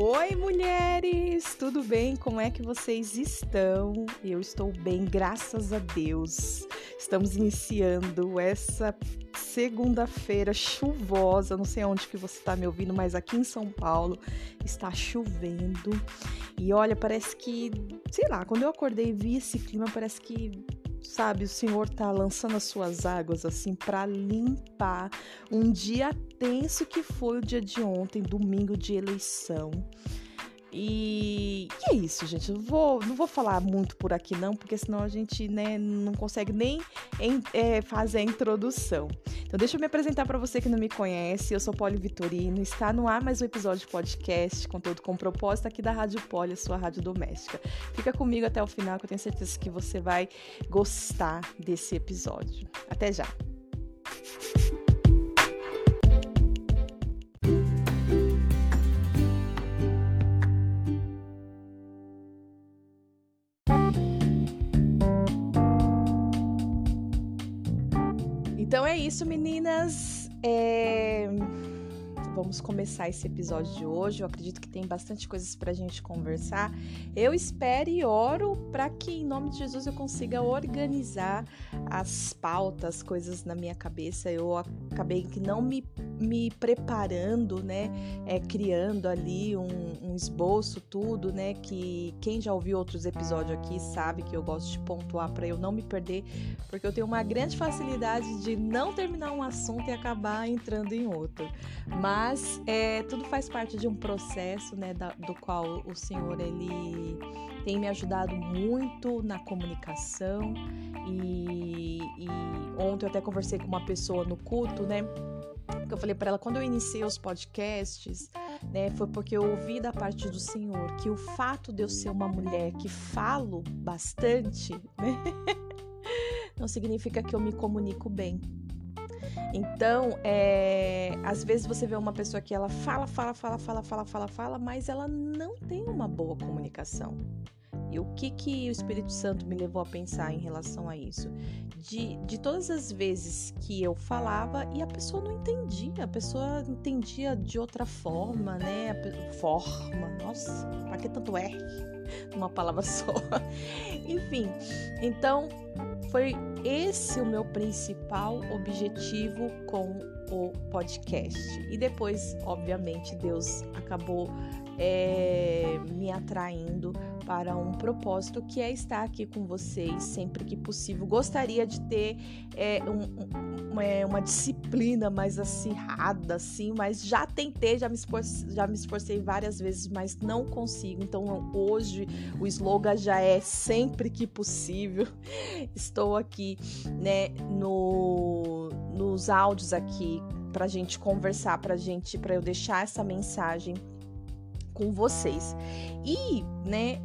Oi, mulheres! Tudo bem? Como é que vocês estão? Eu estou bem, graças a Deus. Estamos iniciando essa segunda-feira chuvosa. Não sei onde que você está me ouvindo, mas aqui em São Paulo está chovendo. E olha, parece que, sei lá, quando eu acordei e vi esse clima, parece que sabe, o Senhor tá lançando as suas águas assim para limpar um dia tenso que foi o dia de ontem, domingo de eleição. E, e é isso, gente. Eu vou, não vou falar muito por aqui, não, porque senão a gente né, não consegue nem em, é, fazer a introdução. Então, deixa eu me apresentar para você que não me conhece. Eu sou Poli Vitorino. Está no ar mais um episódio de podcast, conteúdo com propósito aqui da Rádio Poli, a sua rádio doméstica. Fica comigo até o final, que eu tenho certeza que você vai gostar desse episódio. Até já! Então é isso, meninas. É... Vamos começar esse episódio de hoje. Eu acredito que tem bastante coisas para a gente conversar. Eu espero e oro para que, em nome de Jesus, eu consiga organizar as pautas, coisas na minha cabeça. Eu acabei que não me, me preparando, né? É, criando ali um, um esboço, tudo, né? Que quem já ouviu outros episódios aqui sabe que eu gosto de pontuar para eu não me perder, porque eu tenho uma grande facilidade de não terminar um assunto e acabar entrando em outro. Mas é, tudo faz parte de um processo, né? Da, do qual o Senhor ele tem me ajudado muito na comunicação e, e ontem eu até conversei com uma pessoa no culto, né? Que eu falei para ela quando eu iniciei os podcasts, né, foi porque eu ouvi da parte do Senhor que o fato de eu ser uma mulher que falo bastante, né, não significa que eu me comunico bem. Então, é, às vezes você vê uma pessoa que ela fala, fala, fala, fala, fala, fala, fala, mas ela não tem uma boa comunicação. E o que, que o Espírito Santo me levou a pensar em relação a isso? De, de todas as vezes que eu falava e a pessoa não entendia, a pessoa entendia de outra forma, né? Forma, nossa, pra que tanto R numa palavra só? Enfim, então foi esse o meu principal objetivo com o podcast. E depois, obviamente, Deus acabou é, me atraindo para um propósito que é estar aqui com vocês sempre que possível. Gostaria de ter é, um, uma, é, uma, disciplina mais acirrada, assim, mas já tentei, já me, esforcei, já me esforcei várias vezes, mas não consigo. Então hoje o slogan já é sempre que possível. Estou aqui, né, no, nos áudios aqui para gente conversar, para gente, para eu deixar essa mensagem com vocês. E, né,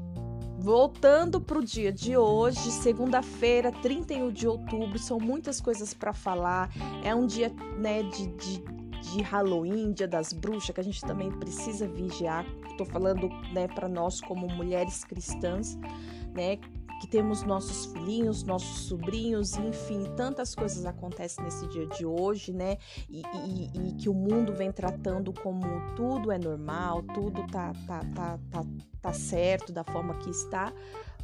voltando para o dia de hoje, segunda-feira, 31 de outubro, são muitas coisas para falar. É um dia, né, de, de, de Halloween, dia das bruxas, que a gente também precisa vigiar. Estou falando, né, para nós como mulheres cristãs, né, que temos nossos filhinhos, nossos sobrinhos, enfim, tantas coisas acontecem nesse dia de hoje, né? E, e, e, que o mundo vem tratando como tudo é normal, tudo tá, tá, tá, tá, tá certo da forma que está,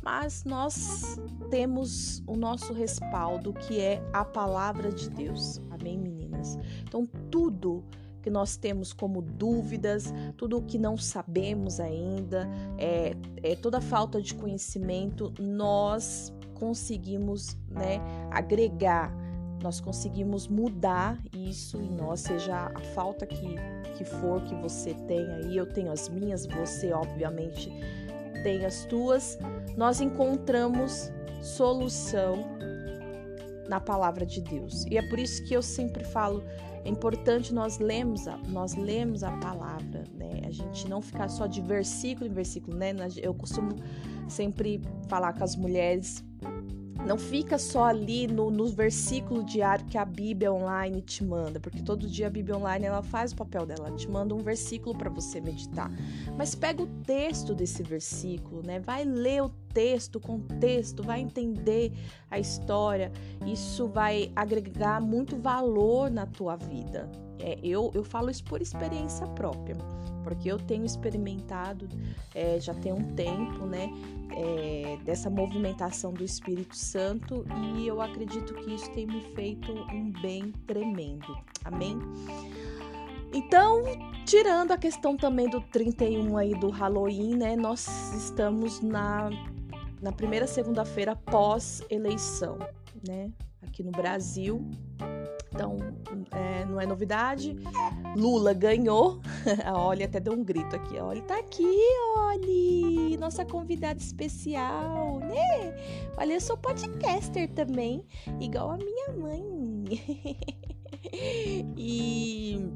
mas nós temos o nosso respaldo que é a palavra de Deus. Amém, meninas? Então, tudo que nós temos como dúvidas, tudo o que não sabemos ainda, é, é toda falta de conhecimento, nós conseguimos né, agregar, nós conseguimos mudar isso em nós, seja a falta que, que for que você tenha aí, eu tenho as minhas, você obviamente tem as tuas, nós encontramos solução na palavra de Deus. E é por isso que eu sempre falo é importante nós lermos a, nós lemos a palavra, né? A gente não ficar só de versículo em versículo, né? Eu costumo sempre falar com as mulheres não fica só ali no, no versículo diário que a Bíblia online te manda, porque todo dia a Bíblia online ela faz o papel dela, ela te manda um versículo para você meditar. Mas pega o texto desse versículo, né? Vai ler o texto, contexto, vai entender a história. Isso vai agregar muito valor na tua vida. É, eu, eu falo isso por experiência própria, porque eu tenho experimentado é, já tem um tempo, né, é, dessa movimentação do Espírito Santo e eu acredito que isso tem me feito um bem tremendo. Amém? Então, tirando a questão também do 31 aí do Halloween, né? Nós estamos na, na primeira segunda-feira pós-eleição, né? Aqui no Brasil. Então, é, não é novidade. Lula ganhou. A Oli até deu um grito aqui. A Oli tá aqui, Oli! Nossa convidada especial, né? Olha, eu sou podcaster também, igual a minha mãe. e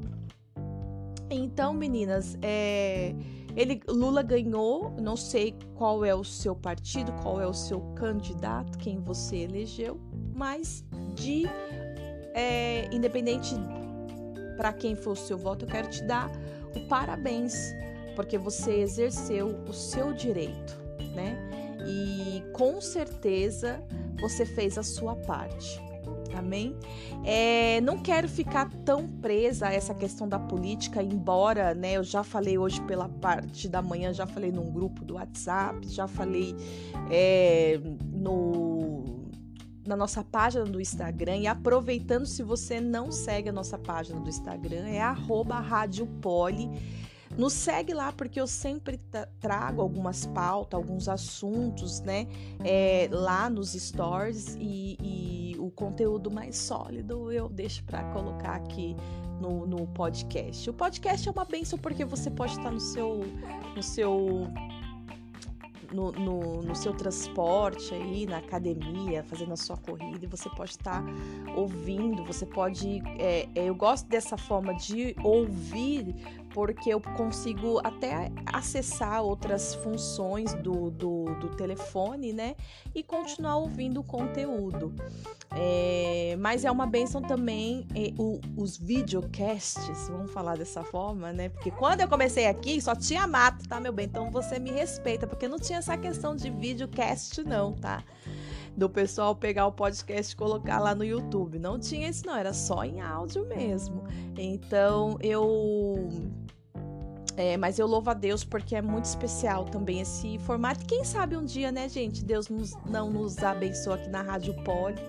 então, meninas, é, ele, Lula ganhou. Não sei qual é o seu partido, qual é o seu candidato, quem você elegeu, mas de é, independente para quem for o seu voto, eu quero te dar o parabéns, porque você exerceu o seu direito, né? E com certeza você fez a sua parte. Amém? É, não quero ficar tão presa a essa questão da política, embora, né, eu já falei hoje pela parte da manhã, já falei num grupo do WhatsApp, já falei é, no, na nossa página do Instagram. E aproveitando, se você não segue a nossa página do Instagram, é arroba Rádio Poli nos segue lá porque eu sempre trago algumas pautas, alguns assuntos, né? É, lá nos stories e, e, o conteúdo mais sólido eu deixo para colocar aqui no, no, podcast. O podcast é uma benção porque você pode estar no seu, no seu no, no, no, seu transporte aí, na academia, fazendo a sua corrida, e você pode estar ouvindo, você pode. É, é, eu gosto dessa forma de ouvir, porque eu consigo até acessar outras funções do, do, do telefone, né? E continuar ouvindo o conteúdo. É, mas é uma benção também é, o, os videocasts, vamos falar dessa forma, né? Porque quando eu comecei aqui só tinha mato, tá, meu bem? Então você me respeita, porque não tinha essa questão de videocast, não, tá? Do pessoal pegar o podcast e colocar lá no YouTube. Não tinha isso, não, era só em áudio mesmo. Então eu é, mas eu louvo a Deus porque é muito especial também esse formato. Quem sabe um dia, né, gente, Deus nos, não nos abençoa aqui na Rádio Poli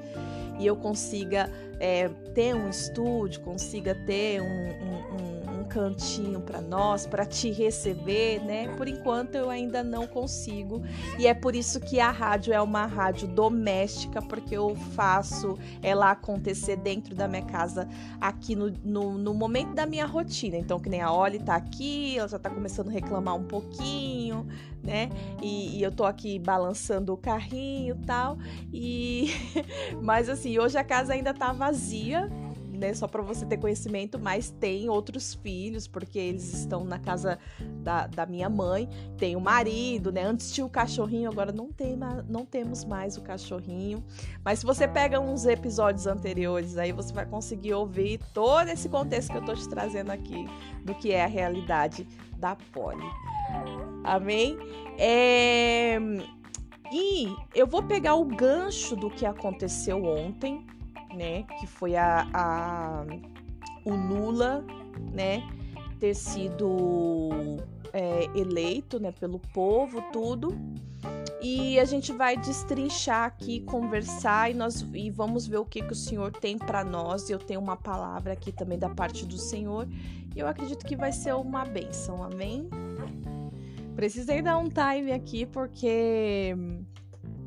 e eu consiga é, ter um estúdio, consiga ter um, um, um cantinho para nós, para te receber, né? Por enquanto eu ainda não consigo e é por isso que a rádio é uma rádio doméstica, porque eu faço ela acontecer dentro da minha casa, aqui no, no, no momento da minha rotina. Então, que nem a Oli tá aqui, ela já tá começando a reclamar um pouquinho, né? E, e, eu tô aqui balançando o carrinho e tal. E mas assim, hoje a casa ainda tá vazia, né? Só para você ter conhecimento, mas tem outros filhos, porque eles estão na casa da, da minha mãe. Tem o marido, né? Antes tinha o cachorrinho, agora não tem, não temos mais o cachorrinho. Mas se você pega uns episódios anteriores, aí você vai conseguir ouvir todo esse contexto que eu tô te trazendo aqui do que é a realidade da Poli. Amém? É... E eu vou pegar o gancho do que aconteceu ontem, né? Que foi a, a o Lula, né? Ter sido é, eleito, né? Pelo povo, tudo. E a gente vai destrinchar aqui, conversar e nós e vamos ver o que, que o Senhor tem para nós. Eu tenho uma palavra aqui também da parte do Senhor e eu acredito que vai ser uma bênção, amém? Precisei dar um time aqui porque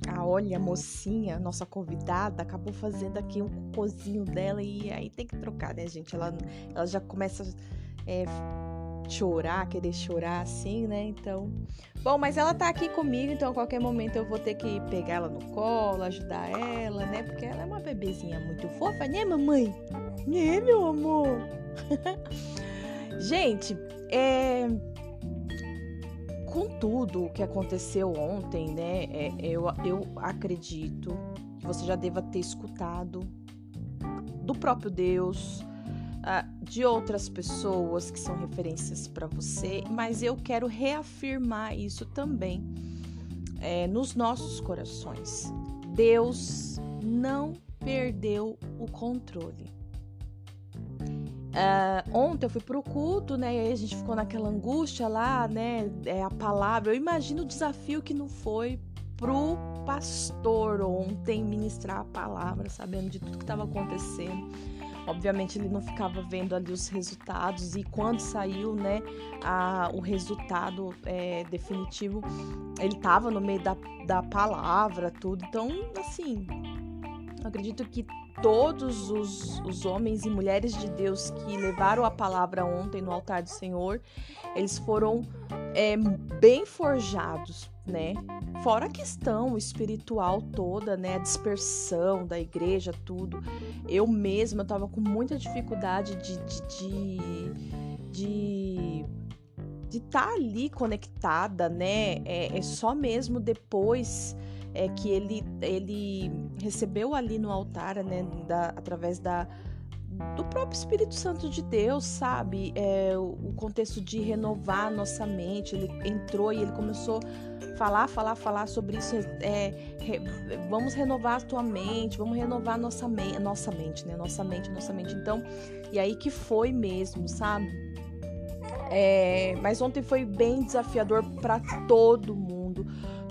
a olha, a mocinha, nossa convidada, acabou fazendo aqui um cozinho dela e aí tem que trocar, né, gente? Ela, ela já começa a é, chorar, querer chorar assim, né? Então. Bom, mas ela tá aqui comigo, então a qualquer momento eu vou ter que pegar ela no colo, ajudar ela, né? Porque ela é uma bebezinha muito fofa, né, mamãe? Né, meu amor? gente, é com tudo o que aconteceu ontem, né, é, eu, eu acredito que você já deva ter escutado do próprio Deus, uh, de outras pessoas que são referências para você, mas eu quero reafirmar isso também, é, nos nossos corações. Deus não perdeu o controle. Uh, ontem eu fui pro culto, né? E aí a gente ficou naquela angústia lá, né? É a palavra. Eu imagino o desafio que não foi pro pastor ontem ministrar a palavra, sabendo de tudo que estava acontecendo. Obviamente ele não ficava vendo ali os resultados e quando saiu, né, a, o resultado é, definitivo, ele estava no meio da, da palavra, tudo. Então, assim, acredito que todos os, os homens e mulheres de Deus que levaram a palavra ontem no altar do Senhor, eles foram é, bem forjados, né? Fora a questão espiritual toda, né? A dispersão da igreja, tudo. Eu mesma estava com muita dificuldade de, de, de de estar tá ali conectada, né? É, é, só mesmo depois é que ele, ele recebeu ali no altar, né, da, através da, do próprio Espírito Santo de Deus, sabe? É, o, contexto de renovar nossa mente. Ele entrou e ele começou a falar, falar, falar sobre isso. É, re, vamos renovar a tua mente, vamos renovar nossa, me, nossa mente, né? Nossa mente, nossa mente. Então, e aí que foi mesmo, sabe? É, mas ontem foi bem desafiador para todo mundo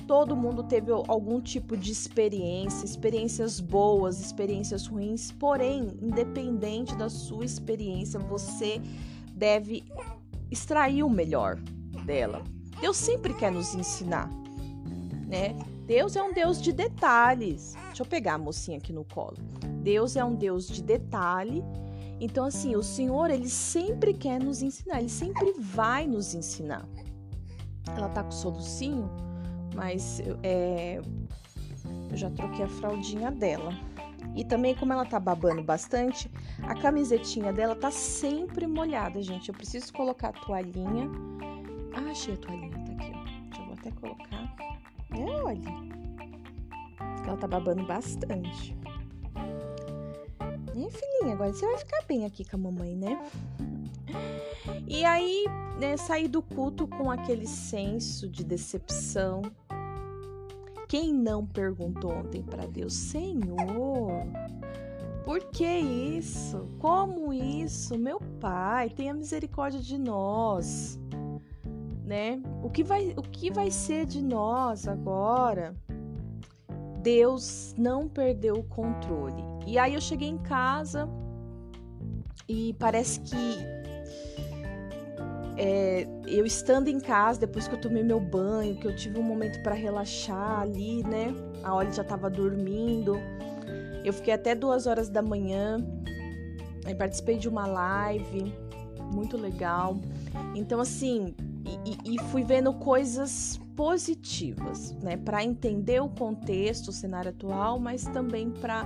todo mundo teve algum tipo de experiência, experiências boas, experiências ruins, porém, independente da sua experiência, você deve extrair o melhor dela. Deus sempre quer nos ensinar, né? Deus é um Deus de detalhes. Deixa eu pegar a mocinha aqui no colo. Deus é um Deus de detalhe. Então, assim, o Senhor, ele sempre quer nos ensinar, ele sempre vai nos ensinar. Ela tá com solucinho? Mas é, eu já troquei a fraldinha dela. E também, como ela tá babando bastante, a camisetinha dela tá sempre molhada, gente. Eu preciso colocar a toalhinha. Ah, achei a toalhinha, tá aqui, ó. Já vou até colocar. É, olha. Ela tá babando bastante. E filhinha, agora você vai ficar bem aqui com a mamãe, né? E aí, né, saí do culto com aquele senso de decepção, quem não perguntou ontem para Deus, Senhor, por que isso? Como isso? Meu Pai, tenha misericórdia de nós. Né? O que vai, o que vai ser de nós agora? Deus não perdeu o controle. E aí eu cheguei em casa e parece que é, eu estando em casa, depois que eu tomei meu banho, que eu tive um momento para relaxar ali, né? A Olha já tava dormindo. Eu fiquei até duas horas da manhã. Participei de uma live, muito legal. Então, assim, e, e fui vendo coisas positivas, né? Para entender o contexto, o cenário atual, mas também para,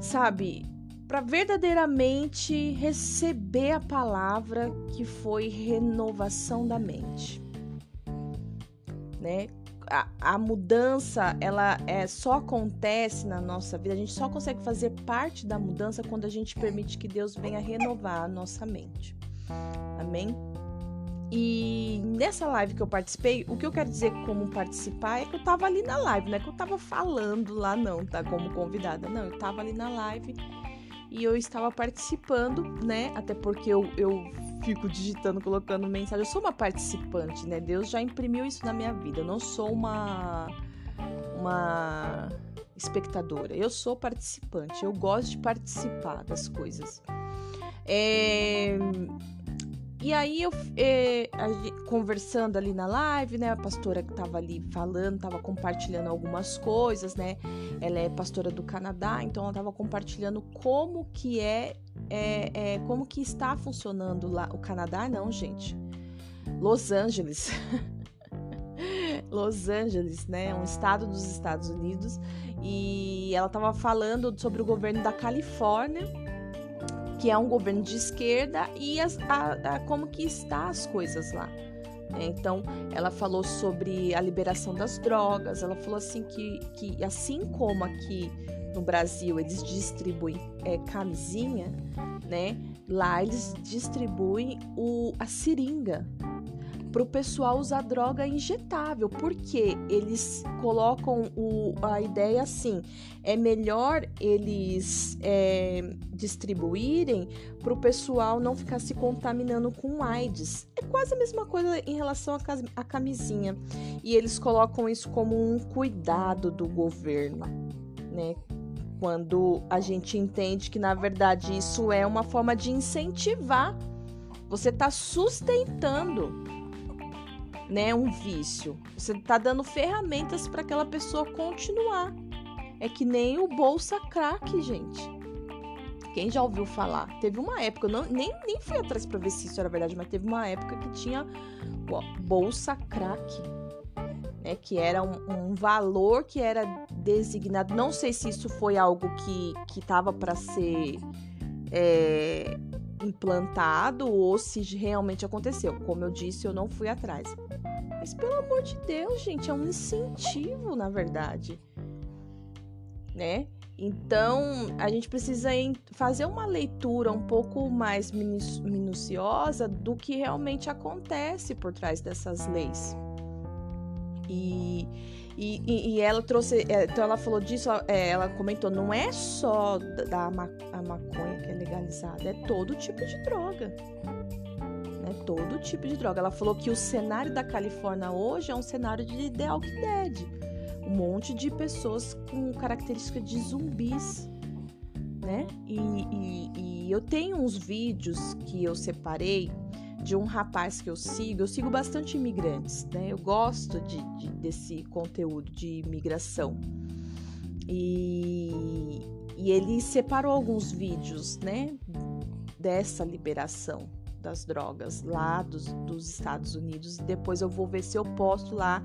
sabe, para verdadeiramente receber a palavra que foi renovação da mente, né? A, a, mudança ela é só acontece na nossa vida. A gente só consegue fazer parte da mudança quando a gente permite que Deus venha renovar a nossa mente. Amém? E nessa live que eu participei, o que eu quero dizer como participar é que eu tava ali na live, não é que eu tava falando lá, não, tá? Como convidada. Não, eu tava ali na live e eu estava participando, né? Até porque eu, eu fico digitando, colocando mensagem. Eu sou uma participante, né? Deus já imprimiu isso na minha vida. Eu não sou uma uma espectadora. Eu sou participante. Eu gosto de participar das coisas. É, e aí eu é, conversando ali na live, né? A pastora que tava ali falando, tava compartilhando algumas coisas, né? Ela é pastora do Canadá, então ela tava compartilhando como que é, é, é como que está funcionando lá o Canadá, não, gente. Los Angeles. Los Angeles, né? Um estado dos Estados Unidos. E ela tava falando sobre o governo da Califórnia que é um governo de esquerda e a, a, a, como que está as coisas lá. Então, ela falou sobre a liberação das drogas, ela falou assim que, que assim como aqui no Brasil eles distribuem é, camisinha, né? Lá eles distribuem o, a seringa. Para o pessoal usar droga injetável, porque eles colocam o, a ideia assim: é melhor eles é, distribuírem para o pessoal não ficar se contaminando com AIDS. É quase a mesma coisa em relação à camisinha. E eles colocam isso como um cuidado do governo, né? Quando a gente entende que na verdade isso é uma forma de incentivar, você está sustentando né, um vício. Você está dando ferramentas para aquela pessoa continuar. É que nem o bolsa crack, gente. Quem já ouviu falar? Teve uma época, eu não, nem, nem fui atrás para ver se isso era verdade, mas teve uma época que tinha ó, bolsa crack, né, que era um, um, valor que era designado. Não sei se isso foi algo que que estava para ser é, implantado ou se realmente aconteceu. Como eu disse, eu não fui atrás. Mas pelo amor de Deus, gente, é um incentivo, na verdade. Né? Então, a gente precisa fazer uma leitura um pouco mais minuciosa do que realmente acontece por trás dessas leis. E, e, e, ela trouxe, é, então ela falou disso, é, ela comentou, não é só da maconha que é legalizada, é todo tipo de droga. Todo tipo de droga. Ela falou que o cenário da Califórnia hoje é um cenário de The Walking Dead. Um monte de pessoas com característica de zumbis. Né? E, e, e eu tenho uns vídeos que eu separei de um rapaz que eu sigo. Eu sigo bastante imigrantes, né? Eu gosto de, de desse conteúdo de imigração. E, e ele separou alguns vídeos, né? Dessa liberação das drogas lá dos, dos Estados Unidos. Depois eu vou ver se eu posto lá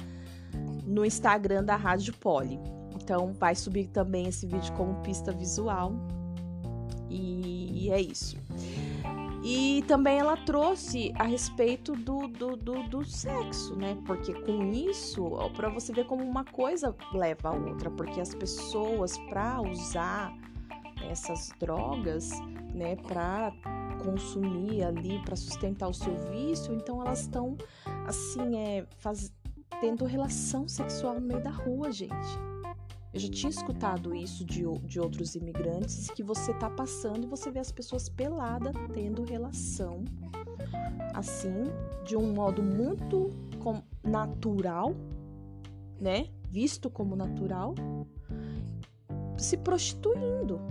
no Instagram da Rádio Poli. Então vai subir também esse vídeo como pista visual. E, e é isso. E também ela trouxe a respeito do, do, do, do sexo, né? Porque com isso, para você ver como uma coisa leva a outra, porque as pessoas, para usar essas drogas, né, para consumir ali, para sustentar o seu vício, então elas estão, assim, é, faz, tendo relação sexual no meio da rua, gente. Eu já tinha escutado isso de, de outros imigrantes, que você tá passando e você vê as pessoas peladas tendo relação, assim, de um modo muito natural, né? Visto como natural, se prostituindo.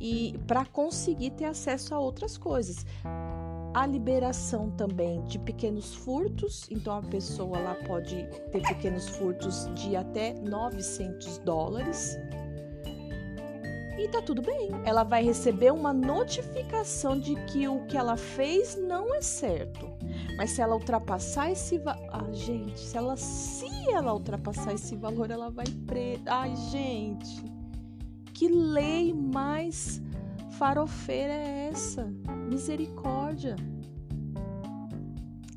E para conseguir ter acesso a outras coisas a liberação também de pequenos furtos, então a pessoa lá pode ter pequenos furtos de até 900 dólares. E tá tudo bem. Ela vai receber uma notificação de que o que ela fez não é certo. Mas se ela ultrapassar esse valor. Ah, gente, se ela se ela ultrapassar esse valor, ela vai presa. Ai, gente. Que lei mais farofeira é essa? Misericórdia.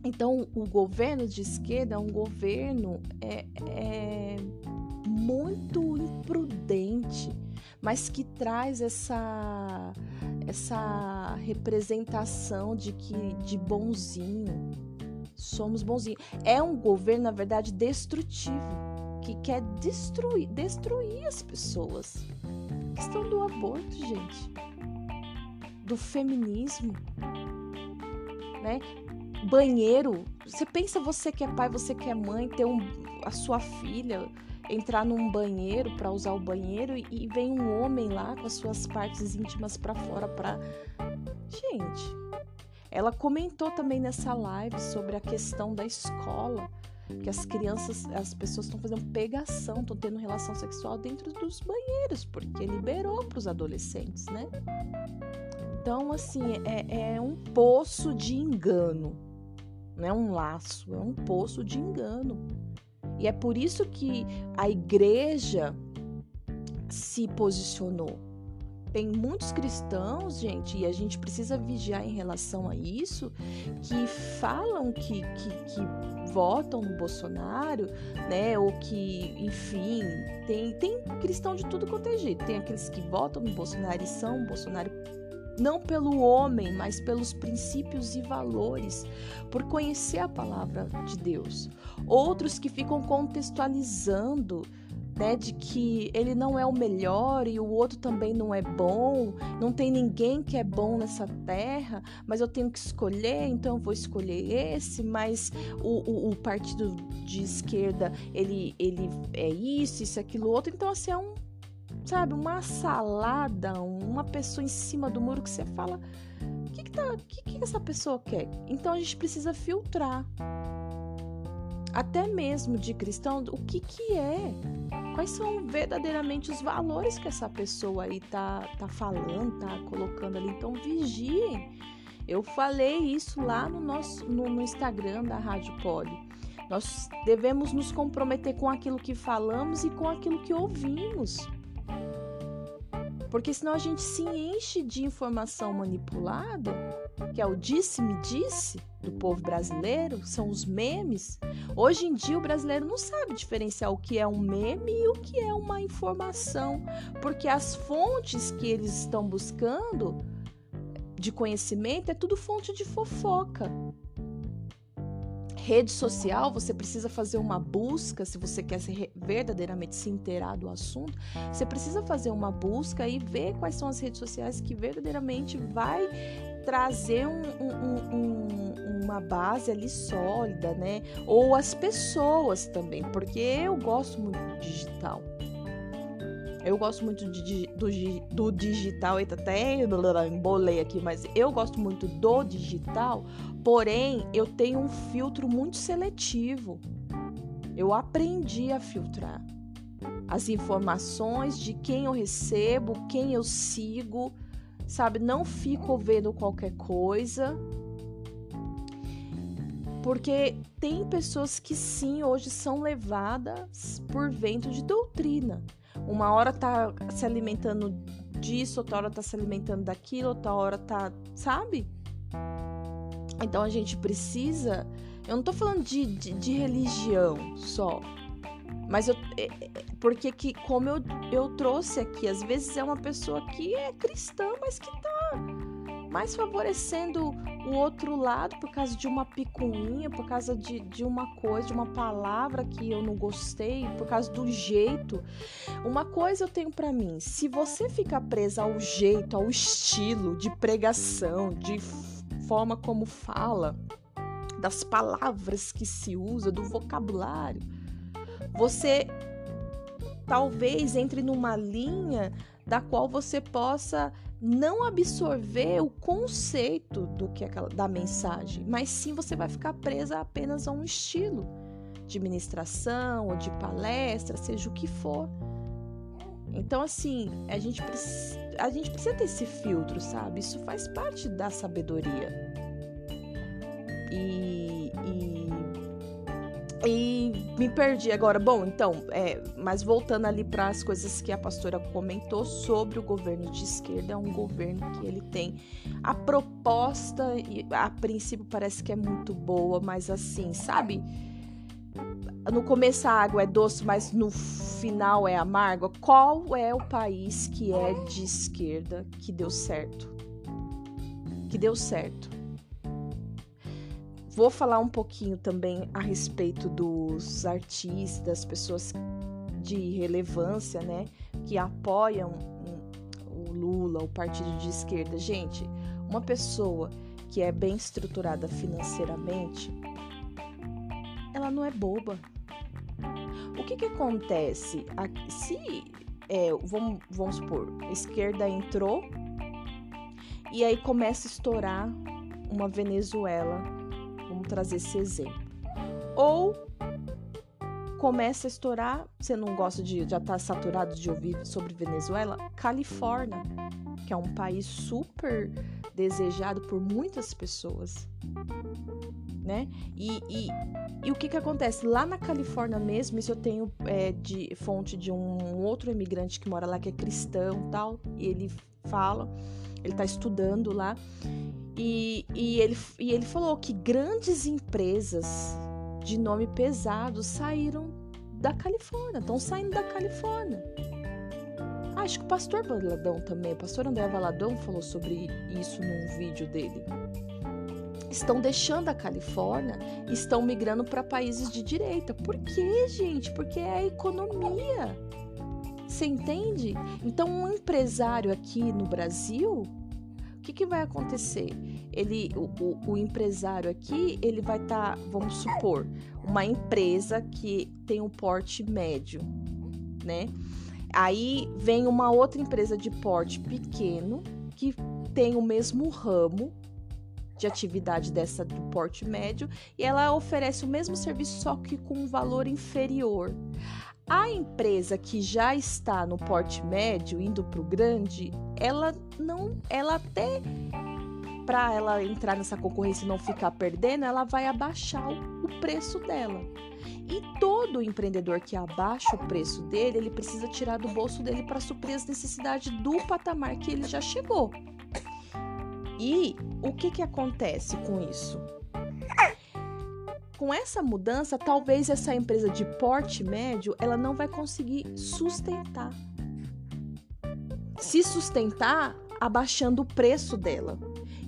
Então, o governo de esquerda é um governo é, é muito imprudente, mas que traz essa essa representação de que de bonzinho. Somos bonzinhos. É um governo, na verdade, destrutivo, que quer destruir, destruir as pessoas. Questão do aborto, gente do feminismo, né? Banheiro, você pensa você que é pai, você que é mãe, ter um, a sua filha entrar num banheiro para usar o banheiro e, e vem um homem lá com as suas partes íntimas para fora para gente. Ela comentou também nessa live sobre a questão da escola, que as crianças, as pessoas estão fazendo pegação, estão tendo relação sexual dentro dos banheiros, porque liberou para os adolescentes, né? Então, assim, é, é um poço de engano, não é um laço, é um poço de engano. E é por isso que a igreja se posicionou. Tem muitos cristãos, gente, e a gente precisa vigiar em relação a isso, que falam que, que, que votam no Bolsonaro, né? Ou que, enfim, tem, tem cristão de tudo quanto é jeito. Tem aqueles que votam no Bolsonaro e são Bolsonaro não pelo homem, mas pelos princípios e valores, por conhecer a palavra de Deus. Outros que ficam contextualizando né, de que ele não é o melhor e o outro também não é bom, não tem ninguém que é bom nessa terra, mas eu tenho que escolher, então eu vou escolher esse, mas o, o, o partido de esquerda, ele, ele é isso, isso, aquilo, outro, então assim, é um, sabe, uma salada, uma pessoa em cima do muro que você fala, o que que, tá, que que essa pessoa quer? Então a gente precisa filtrar, até mesmo de cristão, o que que é quais são verdadeiramente os valores que essa pessoa aí tá, tá falando, tá colocando ali. Então vigiem. Eu falei isso lá no nosso no, no Instagram da Rádio Poli. Nós devemos nos comprometer com aquilo que falamos e com aquilo que ouvimos. Porque senão a gente se enche de informação manipulada, que é o disse-me disse do povo brasileiro, são os memes. Hoje em dia o brasileiro não sabe diferenciar o que é um meme e o que é uma informação, porque as fontes que eles estão buscando de conhecimento é tudo fonte de fofoca rede social, você precisa fazer uma busca, se você quer verdadeiramente se inteirar do assunto, você precisa fazer uma busca e ver quais são as redes sociais que verdadeiramente vai trazer um, um, um, uma base ali sólida, né? Ou as pessoas também, porque eu gosto muito do digital. Eu gosto muito de, do, do digital, eita, até embolei aqui, mas eu gosto muito do digital, porém eu tenho um filtro muito seletivo. Eu aprendi a filtrar as informações de quem eu recebo, quem eu sigo, sabe? Não fico vendo qualquer coisa. Porque tem pessoas que sim, hoje são levadas por vento de doutrina. Uma hora tá se alimentando disso, outra hora tá se alimentando daquilo, outra hora tá, sabe? Então a gente precisa. Eu não tô falando de, de, de religião só. Mas eu. É, é, porque que, como eu, eu trouxe aqui, às vezes é uma pessoa que é cristã, mas que tá mais favorecendo o outro lado por causa de uma picuinha, por causa de, de uma coisa, de uma palavra que eu não gostei, por causa do jeito. Uma coisa eu tenho para mim: se você ficar presa ao jeito, ao estilo de pregação, de forma como fala, das palavras que se usa, do vocabulário, você talvez entre numa linha da qual você possa não absorver o conceito do que é da mensagem, mas sim você vai ficar presa apenas a um estilo de ministração ou de palestra, seja o que for. Então, assim, a gente, a gente precisa ter esse filtro, sabe? Isso faz parte da sabedoria. E, e e me perdi agora. Bom, então, é, mas voltando ali para as coisas que a pastora comentou sobre o governo de esquerda, é um governo que ele tem a proposta, a princípio parece que é muito boa, mas assim, sabe? No começo a água é doce, mas no final é amarga. Qual é o país que é de esquerda que deu certo? Que deu certo Vou falar um pouquinho também a respeito dos artistas, pessoas de relevância, né, que apoiam o Lula, o partido de esquerda. Gente, uma pessoa que é bem estruturada financeiramente, ela não é boba. O que que acontece? Se, é, vamos, vamos supor, a esquerda entrou e aí começa a estourar uma Venezuela Vamos trazer esse exemplo. Ou começa a estourar, você não gosta de já tá saturado de ouvir sobre Venezuela, Califórnia, que é um país super desejado por muitas pessoas, né? E, e, e o que que acontece lá na Califórnia mesmo? Isso eu tenho é, de fonte de um outro imigrante que mora lá que é cristão, tal, e ele fala, ele tá estudando lá e, e, ele, e ele falou que grandes empresas de nome pesado saíram da Califórnia, estão saindo da Califórnia. acho que o pastor Valadão também, o pastor André Valadão falou sobre isso num vídeo dele. Estão deixando a Califórnia estão migrando para países de direita. Por quê, gente? Porque é a economia. Você entende? Então, um empresário aqui no Brasil, o que, que vai acontecer? Ele, o, o, o empresário aqui, ele vai estar, tá, vamos supor, uma empresa que tem um porte médio, né? Aí vem uma outra empresa de porte pequeno que tem o mesmo ramo de atividade dessa do porte médio e ela oferece o mesmo serviço só que com um valor inferior. A empresa que já está no porte médio indo para o grande, ela não, ela até para ela entrar nessa concorrência e não ficar perdendo, ela vai abaixar o, preço dela. E todo empreendedor que abaixa o preço dele, ele precisa tirar do bolso dele para suprir as necessidades do patamar que ele já chegou. E o que, que acontece com isso? Com essa mudança, talvez essa empresa de porte médio ela não vai conseguir sustentar. Se sustentar abaixando o preço dela.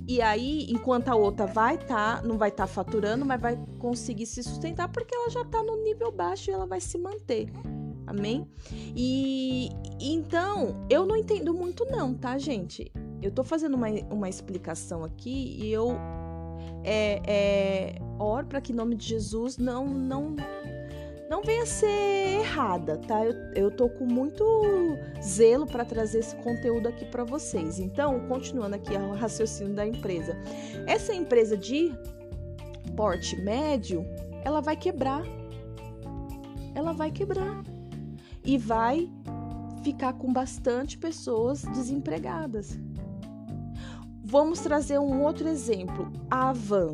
E aí, enquanto a outra vai estar, tá, não vai estar tá faturando, mas vai conseguir se sustentar porque ela já está no nível baixo e ela vai se manter. Amém? E então, eu não entendo muito não, tá, gente? Eu tô fazendo uma, uma explicação aqui e eu é, é, oro para que em nome de Jesus não não não venha ser errada, tá? Eu, eu tô com muito zelo para trazer esse conteúdo aqui para vocês. Então, continuando aqui o raciocínio da empresa. Essa empresa de porte médio, ela vai quebrar. Ela vai quebrar. E vai ficar com bastante pessoas desempregadas. Vamos trazer um outro exemplo. A Van,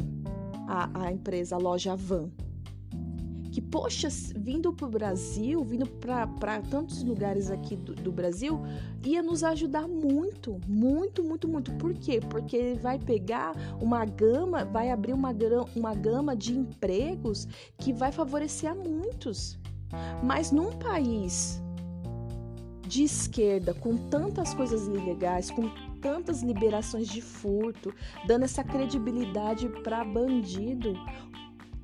a, a empresa, a loja Van que, poxa, vindo para o Brasil, vindo para tantos lugares aqui do, do, Brasil, ia nos ajudar muito, muito, muito, muito. Por quê? Porque ele vai pegar uma gama, vai abrir uma, uma gama de empregos que vai favorecer a muitos. Mas num país de esquerda, com tantas coisas ilegais, com tantas liberações de furto, dando essa credibilidade para bandido,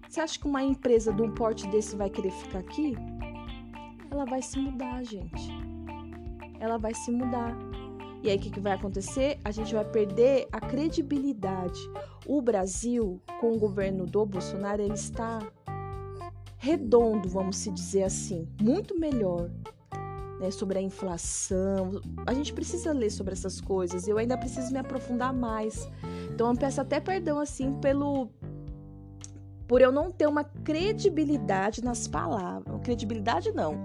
você acha que uma empresa de um porte desse vai querer ficar aqui? Ela vai se mudar, gente. Ela vai se mudar. E aí o que, que vai acontecer? A gente vai perder a credibilidade. O Brasil, com o governo do Bolsonaro, ele está redondo, vamos se dizer assim, muito melhor. Né, sobre a inflação. A gente precisa ler sobre essas coisas. Eu ainda preciso me aprofundar mais. Então eu peço até perdão assim pelo por eu não ter uma credibilidade nas palavras. Credibilidade não,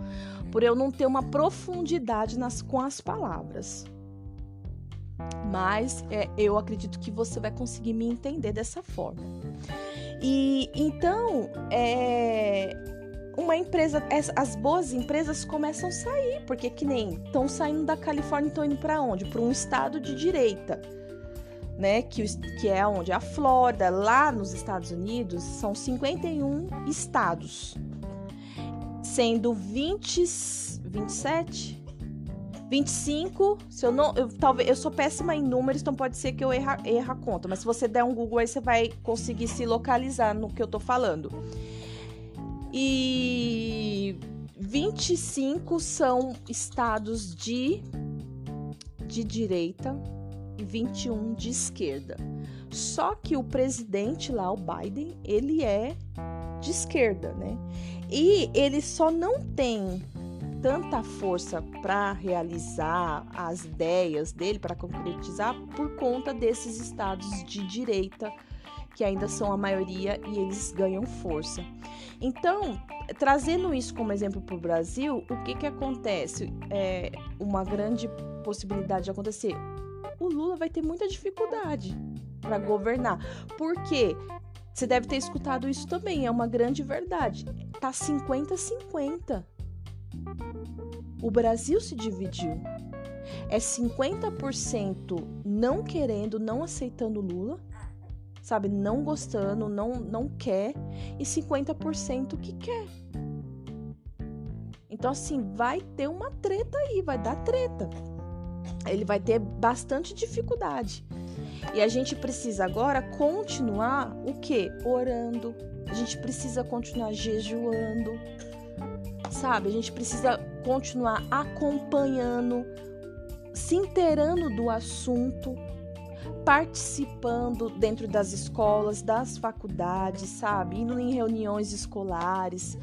por eu não ter uma profundidade nas, com as palavras. Mas é, eu acredito que você vai conseguir me entender dessa forma. E então, é, uma empresa, as boas empresas começam a sair, porque que nem estão saindo da Califórnia, estão indo para onde? Para um estado de direita né, que, que é onde? A Flórida, lá nos Estados Unidos, são 51 estados, sendo 20, 27, 25, se eu não, eu, talvez eu sou péssima em números, então pode ser que eu erra, erra a conta, mas se você der um Google aí você vai conseguir se localizar no que eu tô falando. E 25 são estados de de direita, e 21 de esquerda. Só que o presidente lá, o Biden, ele é de esquerda, né? E ele só não tem tanta força para realizar as ideias dele, para concretizar, por conta desses estados de direita que ainda são a maioria e eles ganham força. Então, trazendo isso como exemplo para o Brasil, o que, que acontece? É uma grande possibilidade de acontecer o Lula vai ter muita dificuldade para governar. Por quê? Você deve ter escutado isso também, é uma grande verdade. Tá 50-50. O Brasil se dividiu. É 50% não querendo, não aceitando Lula, sabe, não gostando, não não quer, e 50% que quer. Então, assim, vai ter uma treta aí, vai dar treta. Ele vai ter bastante dificuldade. E a gente precisa agora continuar o quê? Orando. A gente precisa continuar jejuando. Sabe? A gente precisa continuar acompanhando, se inteirando do assunto participando dentro das escolas, das faculdades, sabe? Indo em reuniões escolares,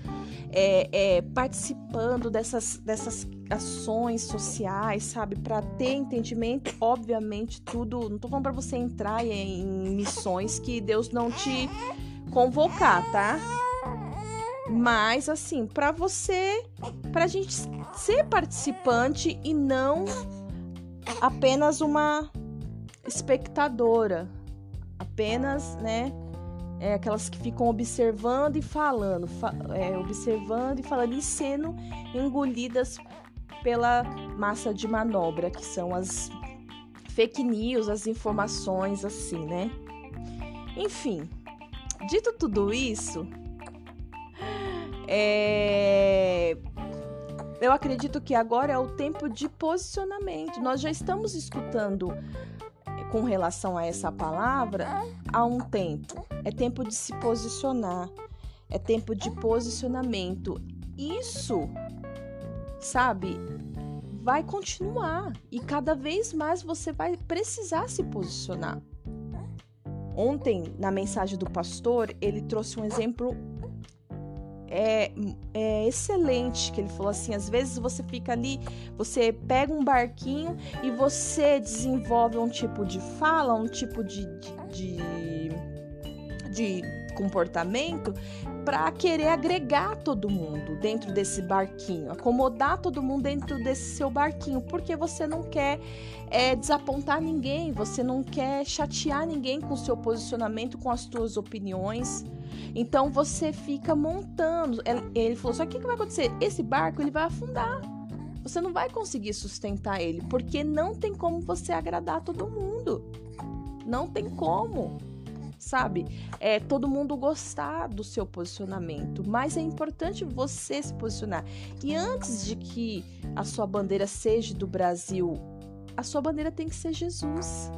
é, é, participando dessas, dessas ações sociais, sabe? Para ter entendimento, obviamente, tudo. Não tô falando para você entrar em missões que Deus não te convocar, tá? Mas, assim, para você, pra gente ser participante e não apenas uma espectadora, apenas, né? É, aquelas que ficam observando e falando, fa é, observando e falando e sendo engolidas pela massa de manobra, que são as fake news, as informações assim, né? Enfim, dito tudo isso, é... eu acredito que agora é o tempo de posicionamento. Nós já estamos escutando com relação a essa palavra há um tempo. É tempo de se posicionar, é tempo de posicionamento. Isso, sabe, vai continuar e cada vez mais você vai precisar se posicionar. Ontem, na mensagem do pastor, ele trouxe um exemplo é, é excelente que ele falou assim, às vezes você fica ali, você pega um barquinho e você desenvolve um tipo de fala, um tipo de, de, de, de comportamento para querer agregar todo mundo dentro desse barquinho, acomodar todo mundo dentro desse seu barquinho, porque você não quer é, desapontar ninguém, você não quer chatear ninguém com o seu posicionamento, com as suas opiniões. Então você fica montando. Ele falou: só que o que vai acontecer? Esse barco ele vai afundar. Você não vai conseguir sustentar ele, porque não tem como você agradar todo mundo. Não tem como sabe? É todo mundo gostar do seu posicionamento, mas é importante você se posicionar. E antes de que a sua bandeira seja do Brasil, a sua bandeira tem que ser Jesus.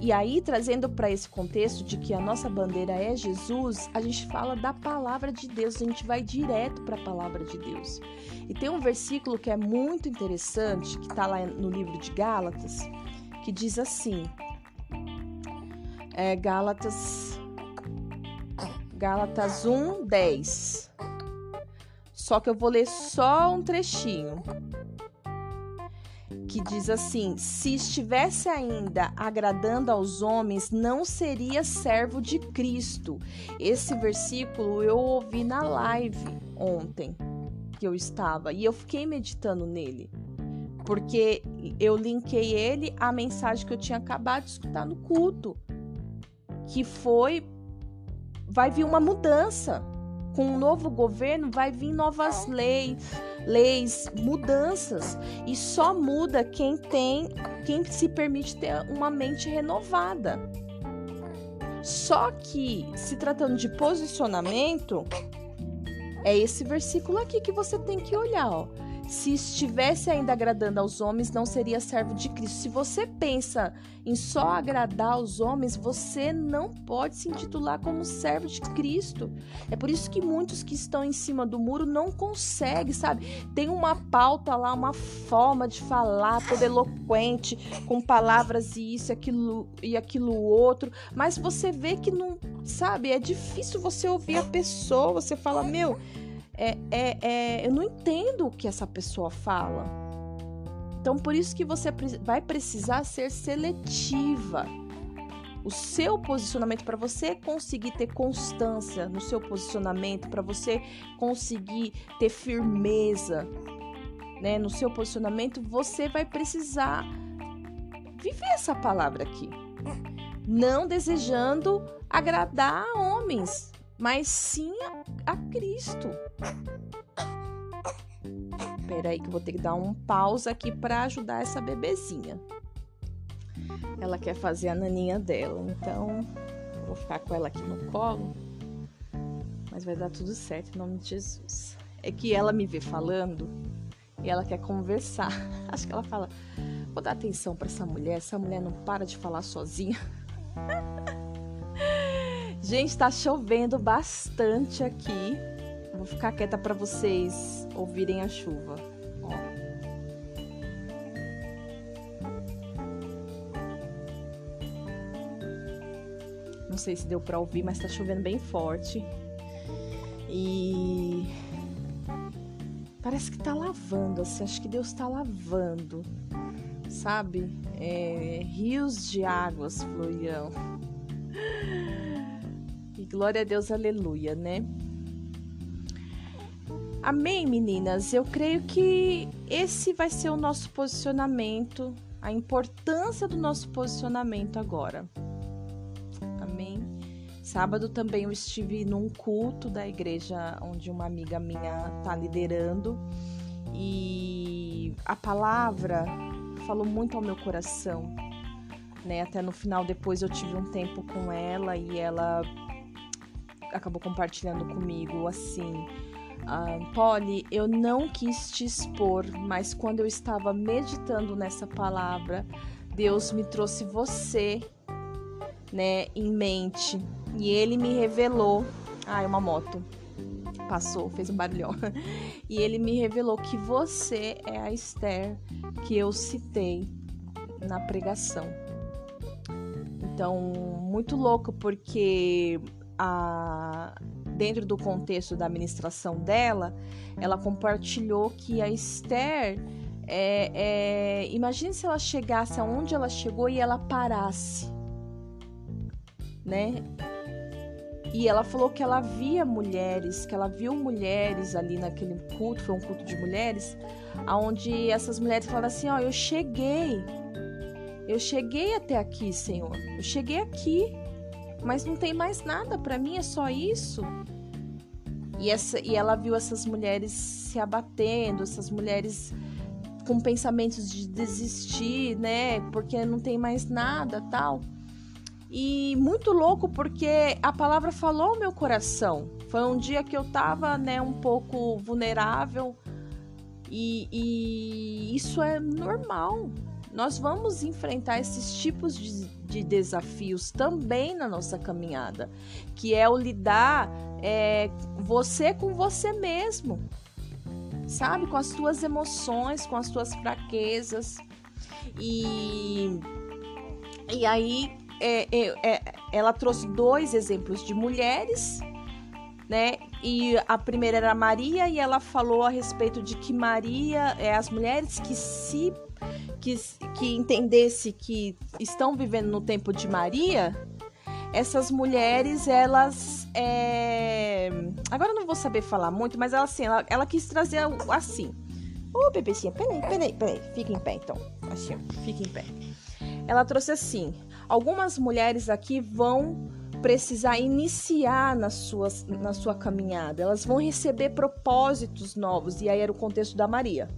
E aí, trazendo para esse contexto de que a nossa bandeira é Jesus, a gente fala da palavra de Deus, a gente vai direto para a palavra de Deus. E tem um versículo que é muito interessante, que está lá no livro de Gálatas, que diz assim: é Gálatas, Gálatas 1, 10. Só que eu vou ler só um trechinho que diz assim: Se estivesse ainda agradando aos homens, não seria servo de Cristo. Esse versículo eu ouvi na live ontem que eu estava e eu fiquei meditando nele. Porque eu linkei ele à mensagem que eu tinha acabado de escutar no culto, que foi vai vir uma mudança. Com um novo governo vai vir novas leis, leis, mudanças. E só muda quem tem, quem se permite ter uma mente renovada. Só que se tratando de posicionamento, é esse versículo aqui que você tem que olhar, ó se estivesse ainda agradando aos homens, não seria servo de Cristo. Se você pensa em só agradar aos homens, você não pode se intitular como servo de Cristo. É por isso que muitos que estão em cima do muro não conseguem, sabe? Tem uma pauta lá, uma forma de falar, toda eloquente, com palavras e isso, aquilo e aquilo outro, mas você vê que não, sabe? É difícil você ouvir a pessoa, você fala, meu é, é, é, eu não entendo o que essa pessoa fala. Então, por isso que você vai precisar ser seletiva. O seu posicionamento, para você conseguir ter constância no seu posicionamento, para você conseguir ter firmeza né, no seu posicionamento, você vai precisar viver essa palavra aqui. Não desejando agradar a homens, mas sim a, a Cristo. Espera aí que eu vou ter que dar um pausa aqui para ajudar essa bebezinha. Ela quer fazer a naninha dela, então vou ficar com ela aqui no colo. Mas vai dar tudo certo em nome de Jesus. é que ela me vê falando e ela quer conversar. Acho que ela fala: vou dar atenção para essa mulher, essa mulher não para de falar sozinha. Gente, tá chovendo bastante aqui. Vou ficar quieta para vocês ouvirem a chuva. Não sei se deu para ouvir, mas tá chovendo bem forte. E parece que tá lavando, assim, acho que Deus tá lavando, sabe? É, rios de águas fluirão. E glória a Deus, aleluia, né? Amém, meninas? Eu creio que esse vai ser o nosso posicionamento, a importância do nosso posicionamento agora. Amém? Sábado também eu estive num culto da igreja onde uma amiga minha tá liderando e a palavra falou muito ao meu coração, né? Até no final depois eu tive um tempo com ela e ela acabou compartilhando comigo assim ah, Polly, eu não quis te expor, mas quando eu estava meditando nessa palavra, Deus me trouxe você, né, em mente. E ele me revelou. Ah, é uma moto. Passou, fez um barulhão. E ele me revelou que você é a Esther que eu citei na pregação. Então, muito louco, porque a, dentro do contexto da administração dela, ela compartilhou que a Esther. É, é, imagine se ela chegasse aonde ela chegou e ela parasse, né? E ela falou que ela via mulheres, que ela viu mulheres ali naquele culto, foi um culto de mulheres, aonde essas mulheres falaram assim: Ó, eu cheguei, eu cheguei até aqui, Senhor, eu cheguei aqui, mas não tem mais nada, para mim é só isso. E, essa, e ela viu essas mulheres se abatendo, essas mulheres com pensamentos de desistir, né? Porque não tem mais nada, tal. E muito louco porque a palavra falou meu coração. Foi um dia que eu tava, né, um pouco vulnerável. E, e isso é normal. Nós vamos enfrentar esses tipos de, de desafios também na nossa caminhada, que é o lidar é, você com você mesmo, sabe? Com as tuas emoções, com as tuas fraquezas. E, e aí é, é, é, ela trouxe dois exemplos de mulheres, né? E a primeira era Maria, e ela falou a respeito de que Maria é as mulheres que se que, que entendesse que estão vivendo no tempo de Maria, essas mulheres, elas. É... Agora eu não vou saber falar muito, mas ela assim, ela, ela quis trazer assim. Ô, oh, bebecinha, peraí, peraí, peraí. Fica em pé, então. Assim, fica em pé. Ela trouxe assim: algumas mulheres aqui vão precisar iniciar na, suas, na sua caminhada, elas vão receber propósitos novos. E aí era o contexto da Maria.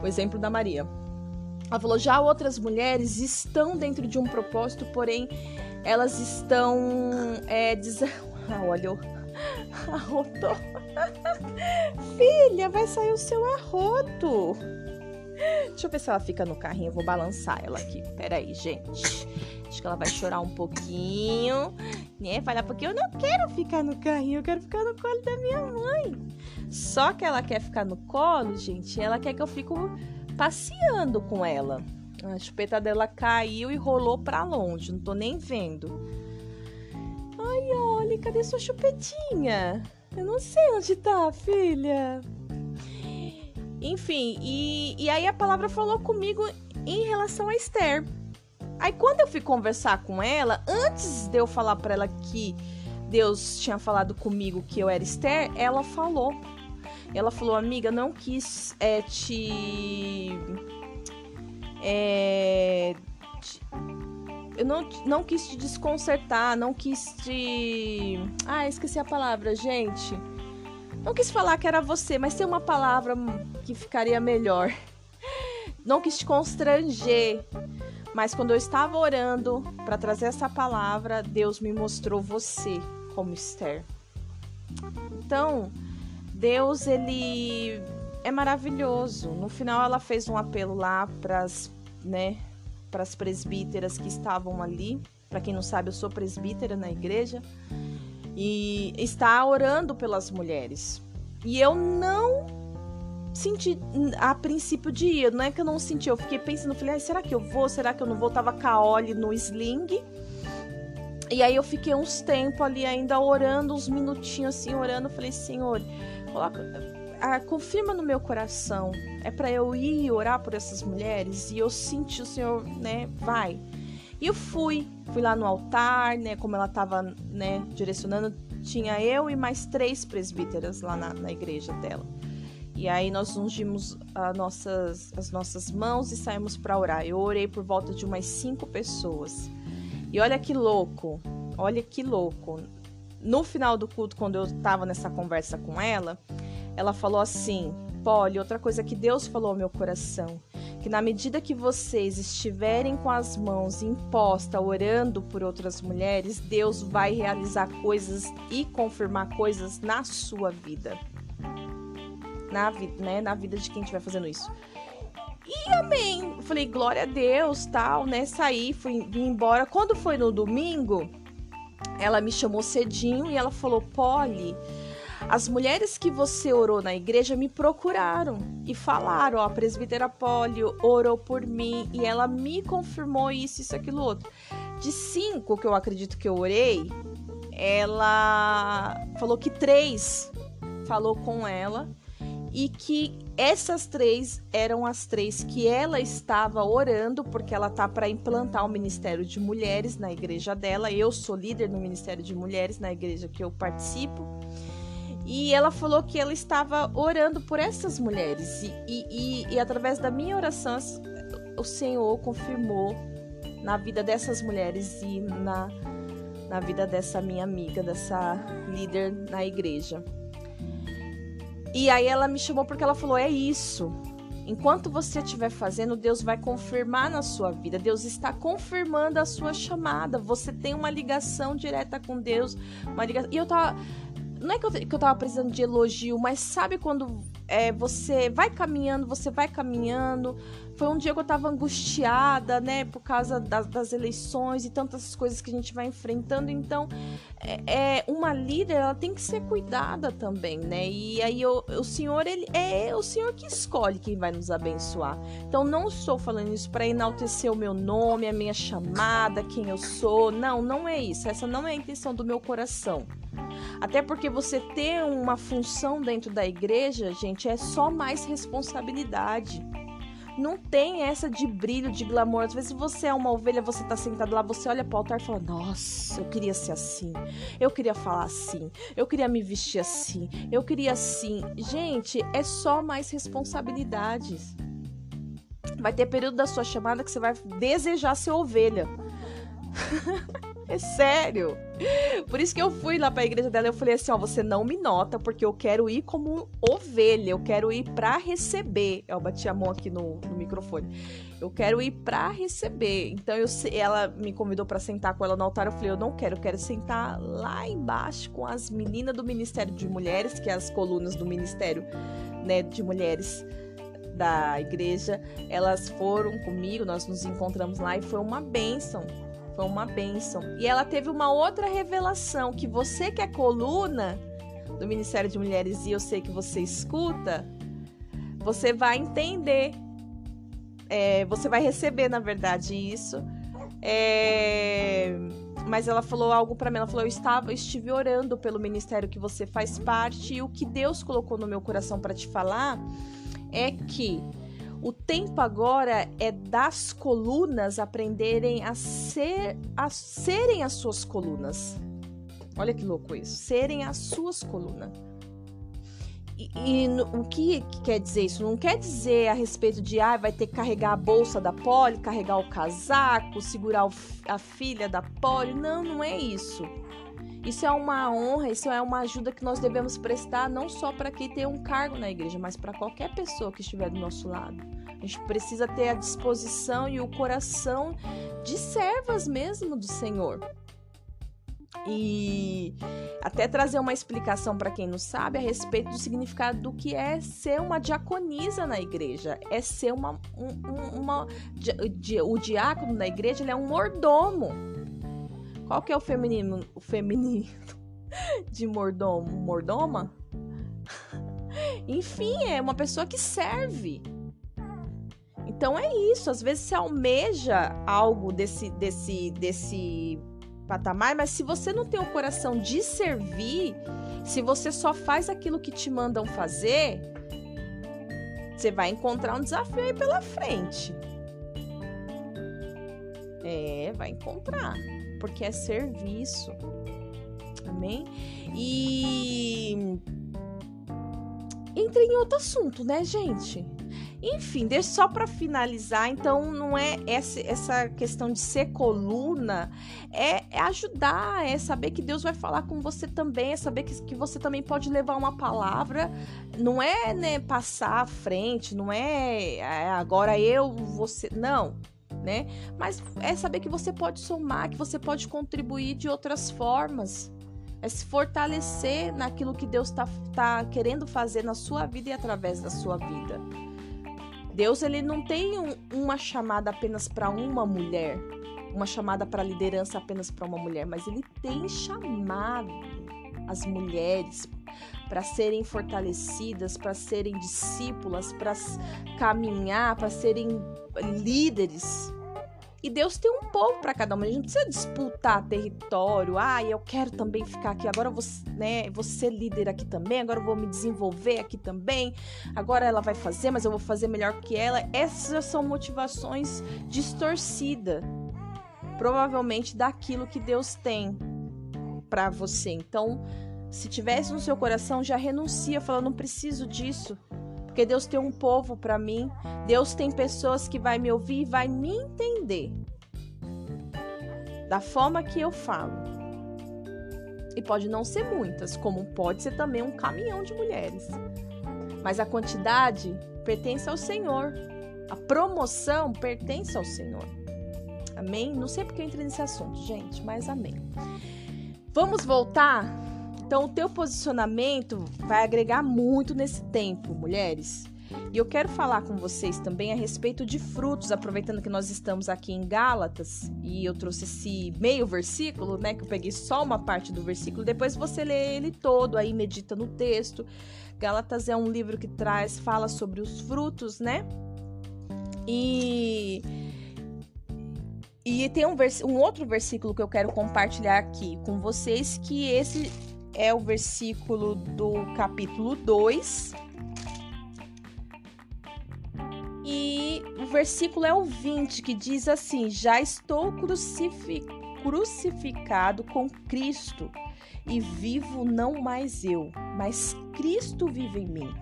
O exemplo da Maria. Ela falou: já outras mulheres estão dentro de um propósito, porém elas estão. É, diz... ah, olha, arrotou. Filha, vai sair o seu arroto. Deixa eu ver se ela fica no carrinho. Eu vou balançar ela aqui. Pera aí, gente. Acho que ela vai chorar um pouquinho. Né? Falar, porque eu não quero ficar no carrinho. Eu quero ficar no colo da minha mãe. Só que ela quer ficar no colo, gente. Ela quer que eu fique passeando com ela. A chupeta dela caiu e rolou para longe, não tô nem vendo. Ai, olha, cadê sua chupetinha? Eu não sei onde tá, filha. Enfim, e, e aí a palavra falou comigo em relação a Esther. Aí quando eu fui conversar com ela, antes de eu falar para ela que Deus tinha falado comigo que eu era Esther, ela falou ela falou, amiga, não quis é, te, é, te. eu não, não quis te desconcertar, não quis te. Ah, esqueci a palavra, gente. Não quis falar que era você, mas tem uma palavra que ficaria melhor. Não quis te constranger. Mas quando eu estava orando para trazer essa palavra, Deus me mostrou você como Esther. Então, Deus, ele é maravilhoso. No final, ela fez um apelo lá para as né, pras presbíteras que estavam ali. Para quem não sabe, eu sou presbítera na igreja. E está orando pelas mulheres. E eu não senti a princípio de ir. Não é que eu não senti, eu fiquei pensando, falei, será que eu vou? Será que eu não vou? Tava Oli no sling. E aí eu fiquei uns tempos ali ainda orando, uns minutinhos assim, orando. Falei, Senhor, coloca, ah, confirma no meu coração. É para eu ir orar por essas mulheres? E eu senti o Senhor, né, vai. E eu fui, fui lá no altar, né, como ela tava, né, direcionando, tinha eu e mais três presbíteras lá na, na igreja dela. E aí nós ungimos as nossas, as nossas mãos e saímos para orar. Eu orei por volta de umas cinco pessoas. E olha que louco, olha que louco. No final do culto, quando eu estava nessa conversa com ela, ela falou assim: Polly, outra coisa que Deus falou ao meu coração, que na medida que vocês estiverem com as mãos impostas, orando por outras mulheres, Deus vai realizar coisas e confirmar coisas na sua vida na, né, na vida de quem estiver fazendo isso. E amém. Falei, glória a Deus, tal, né? Saí, fui vim embora. Quando foi no domingo, ela me chamou cedinho e ela falou: Polly, as mulheres que você orou na igreja me procuraram e falaram: Ó, a presbítera Polly orou por mim e ela me confirmou isso, isso, aquilo, outro. De cinco que eu acredito que eu orei, ela falou que três falou com ela e que essas três eram as três que ela estava orando, porque ela tá para implantar o Ministério de Mulheres na igreja dela. Eu sou líder no Ministério de Mulheres na igreja que eu participo. E ela falou que ela estava orando por essas mulheres. E, e, e, e através da minha oração, o Senhor confirmou na vida dessas mulheres e na, na vida dessa minha amiga, dessa líder na igreja. E aí ela me chamou porque ela falou: é isso. Enquanto você estiver fazendo, Deus vai confirmar na sua vida. Deus está confirmando a sua chamada. Você tem uma ligação direta com Deus. Uma ligação... E eu tava. Não é que eu, que eu tava precisando de elogio, mas sabe quando é, você vai caminhando, você vai caminhando, foi um dia que eu tava angustiada, né, por causa das, das eleições e tantas coisas que a gente vai enfrentando. Então, é, é, uma líder, ela tem que ser cuidada também, né? E aí eu, o Senhor, ele é o Senhor que escolhe quem vai nos abençoar. Então, não estou falando isso para enaltecer o meu nome, a minha chamada, quem eu sou. Não, não é isso. Essa não é a intenção do meu coração. Até porque você ter uma função dentro da igreja, gente, é só mais responsabilidade não tem essa de brilho, de glamour. Às vezes você é uma ovelha, você tá sentado lá, você olha pro altar e fala: Nossa, eu queria ser assim, eu queria falar assim, eu queria me vestir assim, eu queria assim. Gente, é só mais responsabilidades. Vai ter período da sua chamada que você vai desejar ser ovelha. É sério. Por isso que eu fui lá pra igreja dela. Eu falei assim: ó, você não me nota, porque eu quero ir como ovelha. Eu quero ir pra receber. Eu bati a mão aqui no, no microfone. Eu quero ir pra receber. Então eu, ela me convidou para sentar com ela no altar. Eu falei: eu não quero, eu quero sentar lá embaixo com as meninas do Ministério de Mulheres, que é as colunas do Ministério né, de Mulheres da igreja. Elas foram comigo, nós nos encontramos lá e foi uma bênção foi uma bênção. E ela teve uma outra revelação: que você que é coluna do Ministério de Mulheres e eu sei que você escuta, você vai entender. É, você vai receber, na verdade, isso. É, mas ela falou algo para mim. Ela falou: Eu estava, eu estive orando pelo ministério que você faz parte e o que Deus colocou no meu coração para te falar é que o tempo agora é das colunas aprenderem a ser a serem as suas colunas. Olha que louco isso, serem as suas colunas. E, e no, o que, que, quer dizer isso? Não quer dizer a respeito de ah, vai ter que carregar a bolsa da Polly, carregar o casaco, segurar o, a filha da Polly. Não, não é isso. Isso é uma honra, isso é uma ajuda que nós devemos prestar não só para quem tem um cargo na igreja, mas para qualquer pessoa que estiver do nosso lado. A gente precisa ter a disposição e o coração de servas mesmo do Senhor. e até trazer uma explicação para quem não sabe a respeito do significado do que é ser uma diaconisa na igreja. É ser uma. Um, uma o diácono na igreja ele é um mordomo. Qual que é o feminino, o feminino de mordomo? Mordoma? Enfim, é uma pessoa que serve. Então é isso. Às vezes você almeja algo desse, desse, desse patamar, mas se você não tem o coração de servir, se você só faz aquilo que te mandam fazer, você vai encontrar um desafio aí pela frente. É, vai encontrar, porque é serviço. Amém? E entra em outro assunto, né, gente? Enfim, deixa só para finalizar, então não é essa, essa questão de ser coluna, é, é, ajudar, é saber que Deus vai falar com você também, é saber que, que você também pode levar uma palavra, não é né, passar à frente, não é, é agora eu, você, não, né? Mas é saber que você pode somar, que você pode contribuir de outras formas é se fortalecer naquilo que Deus está tá querendo fazer na sua vida e através da sua vida. Deus ele não tem um, uma chamada apenas para uma mulher, uma chamada para liderança apenas para uma mulher, mas ele tem chamado as mulheres para serem fortalecidas, para serem discípulas, para caminhar, para serem líderes e Deus tem um povo para cada uma. A gente não precisa disputar território. Ah, eu quero também ficar aqui. Agora eu vou, né, ser líder aqui também. Agora eu vou me desenvolver aqui também. Agora ela vai fazer, mas eu vou fazer melhor que ela. Essas são motivações distorcidas. Provavelmente daquilo que Deus tem para você. Então, se tivesse no seu coração, já renuncia, falando: não preciso disso. Porque Deus tem um povo para mim, Deus tem pessoas que vai me ouvir e vai me entender da forma que eu falo. E pode não ser muitas, como pode ser também um caminhão de mulheres. Mas a quantidade pertence ao Senhor. A promoção pertence ao Senhor. Amém? Não sei porque eu entrei nesse assunto, gente, mas amém. Vamos voltar então, o teu posicionamento vai agregar muito nesse tempo, mulheres. E eu quero falar com vocês também a respeito de frutos, aproveitando que nós estamos aqui em Gálatas e eu trouxe esse meio versículo, né? Que eu peguei só uma parte do versículo, depois você lê ele todo, aí medita no texto. Gálatas é um livro que traz, fala sobre os frutos, né? E. E tem um, vers um outro versículo que eu quero compartilhar aqui com vocês, que esse é o versículo do capítulo 2. E o versículo é o 20, que diz assim: Já estou crucificado com Cristo, e vivo não mais eu, mas Cristo vive em mim.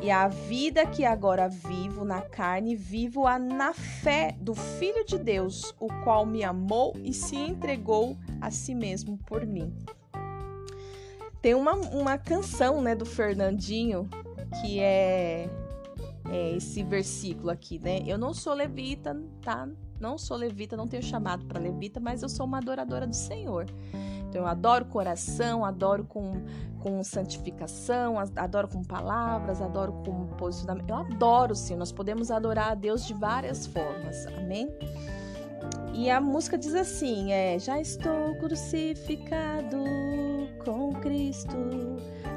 E a vida que agora vivo na carne, vivo-a na fé do Filho de Deus, o qual me amou e se entregou a si mesmo por mim. Tem uma, uma canção, né, do Fernandinho, que é, é esse versículo aqui, né? Eu não sou levita, tá? Não sou levita, não tenho chamado para levita, mas eu sou uma adoradora do Senhor. Então eu adoro coração, adoro com, com santificação, adoro com palavras, adoro com posicionamento. Eu adoro, sim. Nós podemos adorar a Deus de várias formas. Amém? E a música diz assim: é, já estou crucificado com Cristo,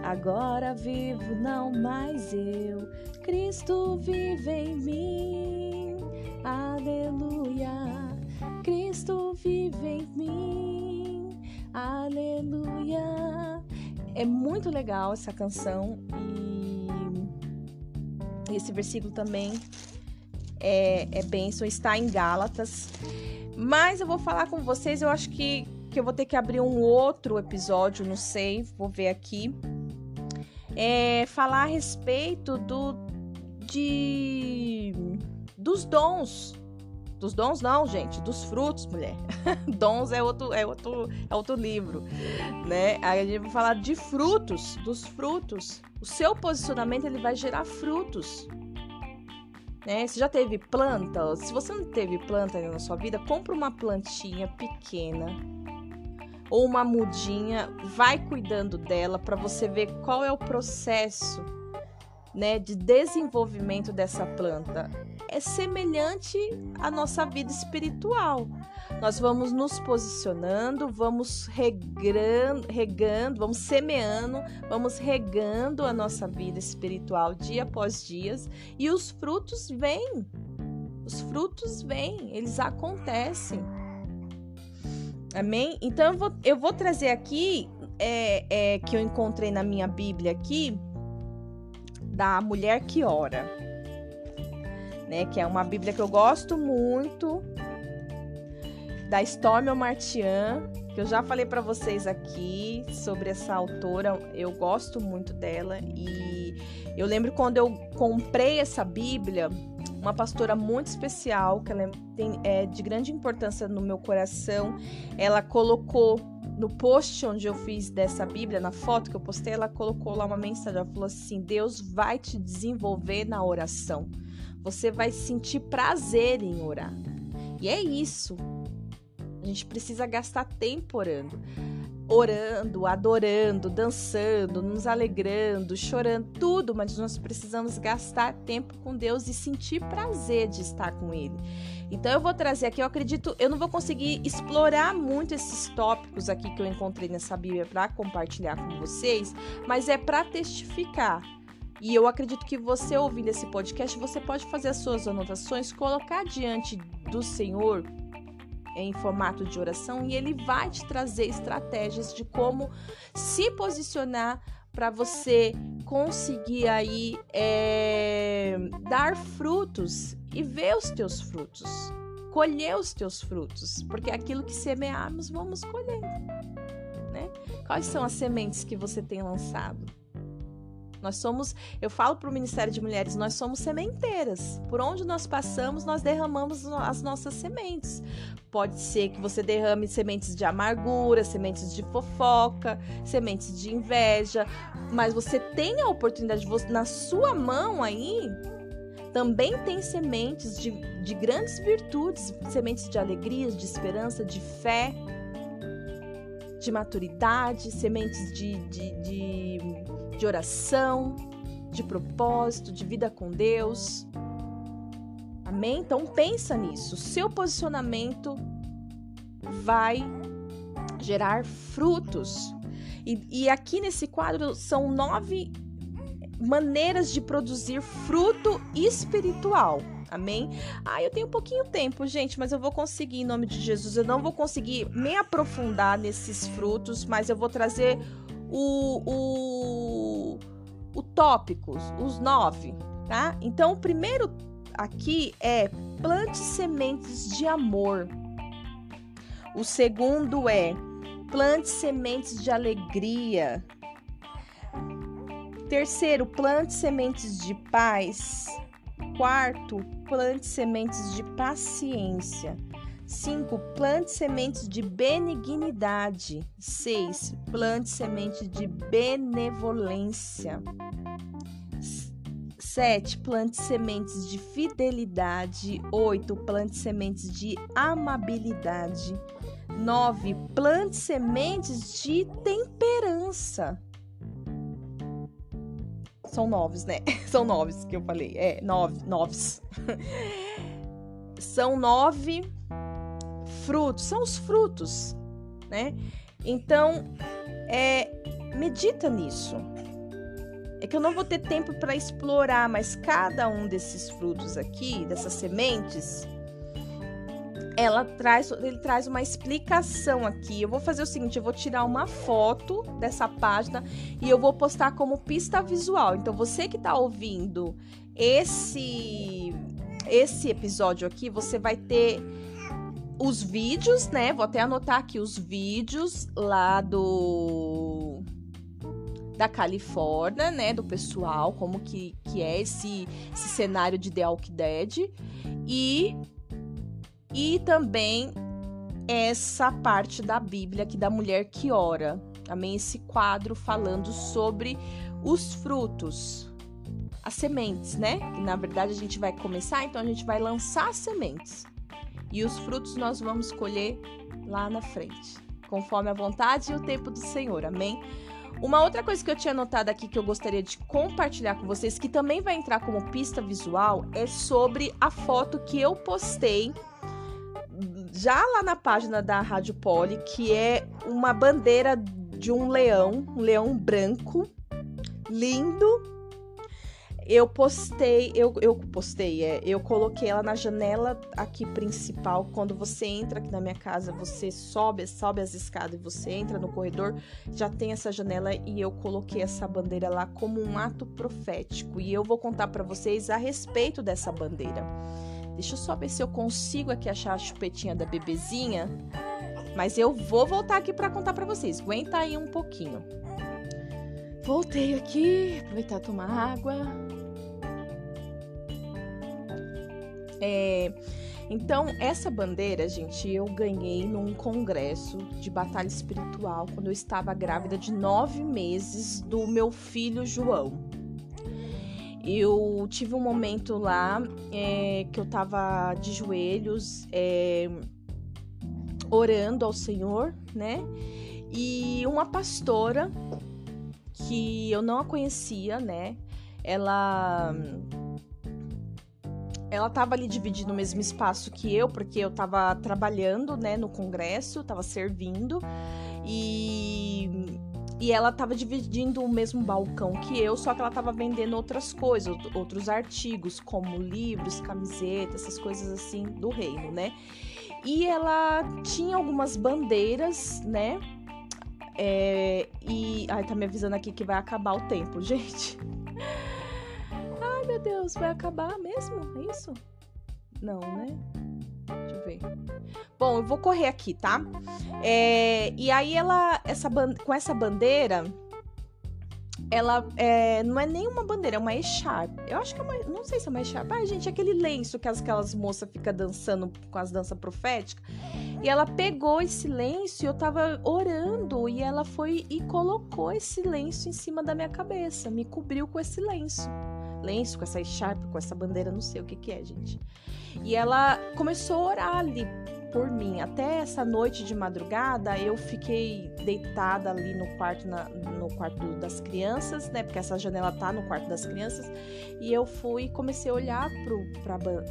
agora vivo não mais eu, Cristo vive em mim, aleluia. Cristo vive em mim, aleluia. É muito legal essa canção e esse versículo também é, é bênção, está em Gálatas. Mas eu vou falar com vocês, eu acho que, que eu vou ter que abrir um outro episódio, não sei, vou ver aqui. É, falar a respeito do de dos dons. Dos dons não, gente, dos frutos, mulher. dons é outro é outro é outro livro, né? Aí a gente vai falar de frutos, dos frutos. O seu posicionamento ele vai gerar frutos. Né? Você já teve planta? Se você não teve planta na sua vida, compra uma plantinha pequena. Ou uma mudinha, vai cuidando dela para você ver qual é o processo, né, de desenvolvimento dessa planta. É semelhante à nossa vida espiritual. Nós vamos nos posicionando, vamos regando, regando, vamos semeando, vamos regando a nossa vida espiritual dia após dia e os frutos vêm. Os frutos vêm, eles acontecem. Amém? Então eu vou, eu vou trazer aqui é, é, que eu encontrei na minha Bíblia aqui da mulher que ora, né? Que é uma Bíblia que eu gosto muito da Stormy Martian, que eu já falei para vocês aqui sobre essa autora, eu gosto muito dela e eu lembro quando eu comprei essa Bíblia, uma pastora muito especial, que ela tem, é de grande importância no meu coração. Ela colocou no post onde eu fiz dessa Bíblia, na foto que eu postei, ela colocou lá uma mensagem. Ela falou assim: Deus vai te desenvolver na oração. Você vai sentir prazer em orar. E é isso. A gente precisa gastar tempo orando orando, adorando, dançando, nos alegrando, chorando, tudo, mas nós precisamos gastar tempo com Deus e sentir prazer de estar com Ele. Então eu vou trazer aqui, eu acredito, eu não vou conseguir explorar muito esses tópicos aqui que eu encontrei nessa Bíblia para compartilhar com vocês, mas é para testificar. E eu acredito que você ouvindo esse podcast, você pode fazer as suas anotações, colocar diante do Senhor em formato de oração e ele vai te trazer estratégias de como se posicionar para você conseguir aí é, dar frutos e ver os teus frutos, colher os teus frutos, porque aquilo que semearmos vamos colher, né? Quais são as sementes que você tem lançado? Nós somos, eu falo para o Ministério de Mulheres, nós somos sementeiras. Por onde nós passamos, nós derramamos as nossas sementes. Pode ser que você derrame sementes de amargura, sementes de fofoca, sementes de inveja, mas você tem a oportunidade, de, na sua mão aí, também tem sementes de, de grandes virtudes, sementes de alegrias, de esperança, de fé, de maturidade, sementes de, de, de de oração, de propósito, de vida com Deus. Amém? Então pensa nisso. Seu posicionamento vai gerar frutos. E, e aqui nesse quadro são nove maneiras de produzir fruto espiritual. Amém? Ah, eu tenho pouquinho tempo, gente, mas eu vou conseguir em nome de Jesus. Eu não vou conseguir me aprofundar nesses frutos, mas eu vou trazer o, o, o tópicos, os nove, tá? Então, o primeiro aqui é plante sementes de amor. O segundo é plante sementes de alegria. Terceiro, plante sementes de paz. Quarto, plante sementes de paciência. 5. Plante sementes de benignidade. 6. Plante semente de benevolência. 7. Plante sementes de fidelidade. 8. Plante sementes de amabilidade. 9. Plante sementes de temperança. São noves, né? São noves que eu falei. É, nove, noves. São nove frutos, são os frutos, né? Então, é, medita nisso. É que eu não vou ter tempo para explorar, mas cada um desses frutos aqui, dessas sementes, ela traz, ele traz uma explicação aqui. Eu vou fazer o seguinte, eu vou tirar uma foto dessa página e eu vou postar como pista visual. Então você que está ouvindo esse esse episódio aqui, você vai ter os vídeos, né? Vou até anotar aqui os vídeos lá do da Califórnia, né, do pessoal, como que, que é esse, esse cenário de The Walking Dead e e também essa parte da Bíblia aqui da mulher que ora. Também esse quadro falando sobre os frutos, as sementes, né? Que na verdade a gente vai começar, então a gente vai lançar sementes e os frutos nós vamos colher lá na frente. conforme a vontade e o tempo do Senhor. Amém? Uma outra coisa que eu tinha notado aqui que eu gostaria de compartilhar com vocês, que também vai entrar como pista visual, é sobre a foto que eu postei já lá na página da Rádio Poli, que é uma bandeira de um leão, um leão branco, lindo, eu postei, eu, eu postei, é, eu coloquei ela na janela aqui principal. Quando você entra aqui na minha casa, você sobe, sobe as escadas e você entra no corredor, já tem essa janela e eu coloquei essa bandeira lá como um ato profético. E eu vou contar para vocês a respeito dessa bandeira. Deixa eu só ver se eu consigo aqui achar a chupetinha da bebezinha. Mas eu vou voltar aqui para contar para vocês. Aguenta aí um pouquinho. Voltei aqui, aproveitar tomar água. É, então, essa bandeira, gente, eu ganhei num congresso de batalha espiritual quando eu estava grávida de nove meses do meu filho João. Eu tive um momento lá é, que eu tava de joelhos, é, orando ao Senhor, né? E uma pastora que eu não a conhecia, né? Ela ela estava ali dividindo o mesmo espaço que eu, porque eu estava trabalhando, né, no congresso, estava servindo e e ela estava dividindo o mesmo balcão que eu, só que ela estava vendendo outras coisas, outros artigos, como livros, camisetas, essas coisas assim do reino, né? E ela tinha algumas bandeiras, né? É, e. Ai, tá me avisando aqui que vai acabar o tempo, gente meu Deus, vai acabar mesmo? É isso? Não, né? Deixa eu ver. Bom, eu vou correr aqui, tá? É, e aí ela, essa com essa bandeira, ela é, não é nem uma bandeira, é uma echarpe. Eu acho que é uma. Não sei se é uma echarpe. Ah, gente, aquele lenço que aquelas moças ficam dançando com as danças proféticas. E ela pegou esse lenço e eu tava orando. E ela foi e colocou esse lenço em cima da minha cabeça. Me cobriu com esse lenço lenço, com essa echarpe, com essa bandeira, não sei o que que é, gente. E ela começou a orar ali por mim. Até essa noite de madrugada eu fiquei deitada ali no quarto, na, no quarto das crianças, né? Porque essa janela tá no quarto das crianças. E eu fui e comecei a olhar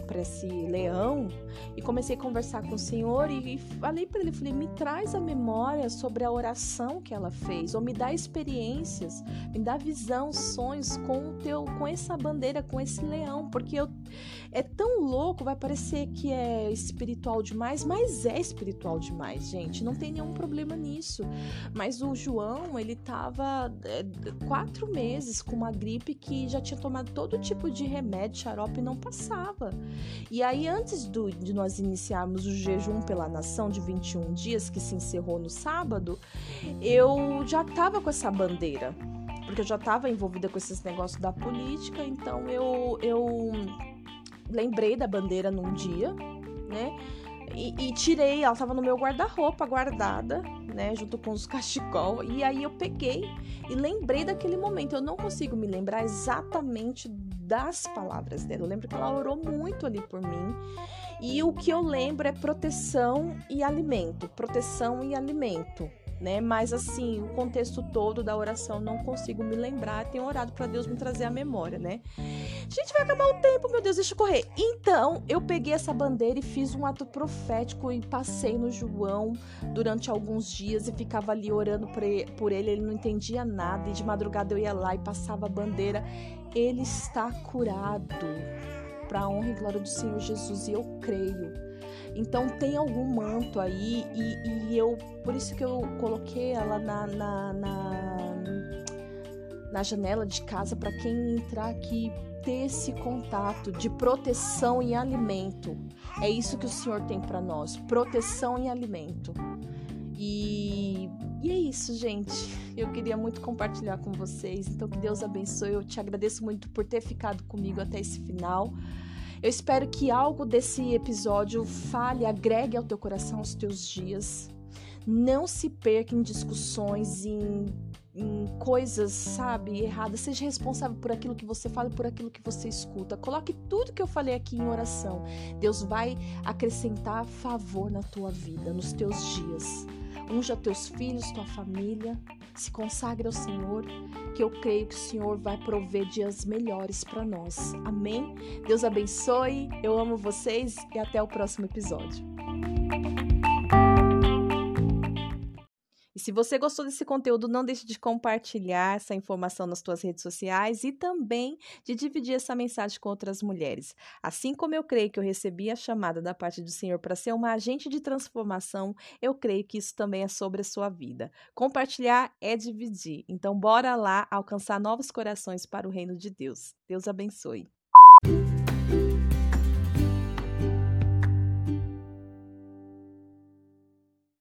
para esse leão e comecei a conversar com o Senhor e, e falei para ele, falei, me traz a memória sobre a oração que ela fez, ou me dá experiências, me dá visão, sonhos com o teu, com essa bandeira, com esse leão, porque eu é tão louco, vai parecer que é espiritual demais, mas é espiritual demais, gente. Não tem nenhum problema nisso. Mas o João, ele tava é, quatro meses com uma gripe que já tinha tomado todo tipo de remédio, xarope e não passava. E aí, antes do, de nós iniciarmos o jejum pela nação de 21 dias, que se encerrou no sábado, eu já tava com essa bandeira. Porque eu já estava envolvida com esses negócios da política, então eu, eu lembrei da bandeira num dia, né? E, e tirei, ela tava no meu guarda-roupa guardada, né? Junto com os cachecol. E aí eu peguei e lembrei daquele momento. Eu não consigo me lembrar exatamente das palavras dela. Eu lembro que ela orou muito ali por mim. E o que eu lembro é proteção e alimento. Proteção e alimento né? Mas assim, o contexto todo da oração não consigo me lembrar. Tenho orado para Deus me trazer a memória, né? Gente, vai acabar o tempo, meu Deus, deixa eu correr. Então, eu peguei essa bandeira e fiz um ato profético e passei no João durante alguns dias e ficava ali orando por ele. Ele não entendia nada e de madrugada eu ia lá e passava a bandeira. Ele está curado. Para a honra e glória do Senhor Jesus, e eu creio então tem algum manto aí e, e eu por isso que eu coloquei ela na, na, na, na janela de casa para quem entrar aqui ter esse contato de proteção e alimento. É isso que o Senhor tem para nós, proteção e alimento. E, e é isso, gente. Eu queria muito compartilhar com vocês. Então que Deus abençoe. Eu te agradeço muito por ter ficado comigo até esse final. Eu espero que algo desse episódio fale, agregue ao teu coração os teus dias. Não se perca em discussões, em, em coisas, sabe, erradas. Seja responsável por aquilo que você fala por aquilo que você escuta. Coloque tudo que eu falei aqui em oração. Deus vai acrescentar favor na tua vida, nos teus dias. unja teus filhos, tua família, se consagre ao Senhor, que eu creio que o Senhor vai prover dias melhores para nós. Amém? Deus abençoe, eu amo vocês e até o próximo episódio. E se você gostou desse conteúdo, não deixe de compartilhar essa informação nas suas redes sociais e também de dividir essa mensagem com outras mulheres. Assim como eu creio que eu recebi a chamada da parte do Senhor para ser uma agente de transformação, eu creio que isso também é sobre a sua vida. Compartilhar é dividir. Então bora lá alcançar novos corações para o reino de Deus. Deus abençoe.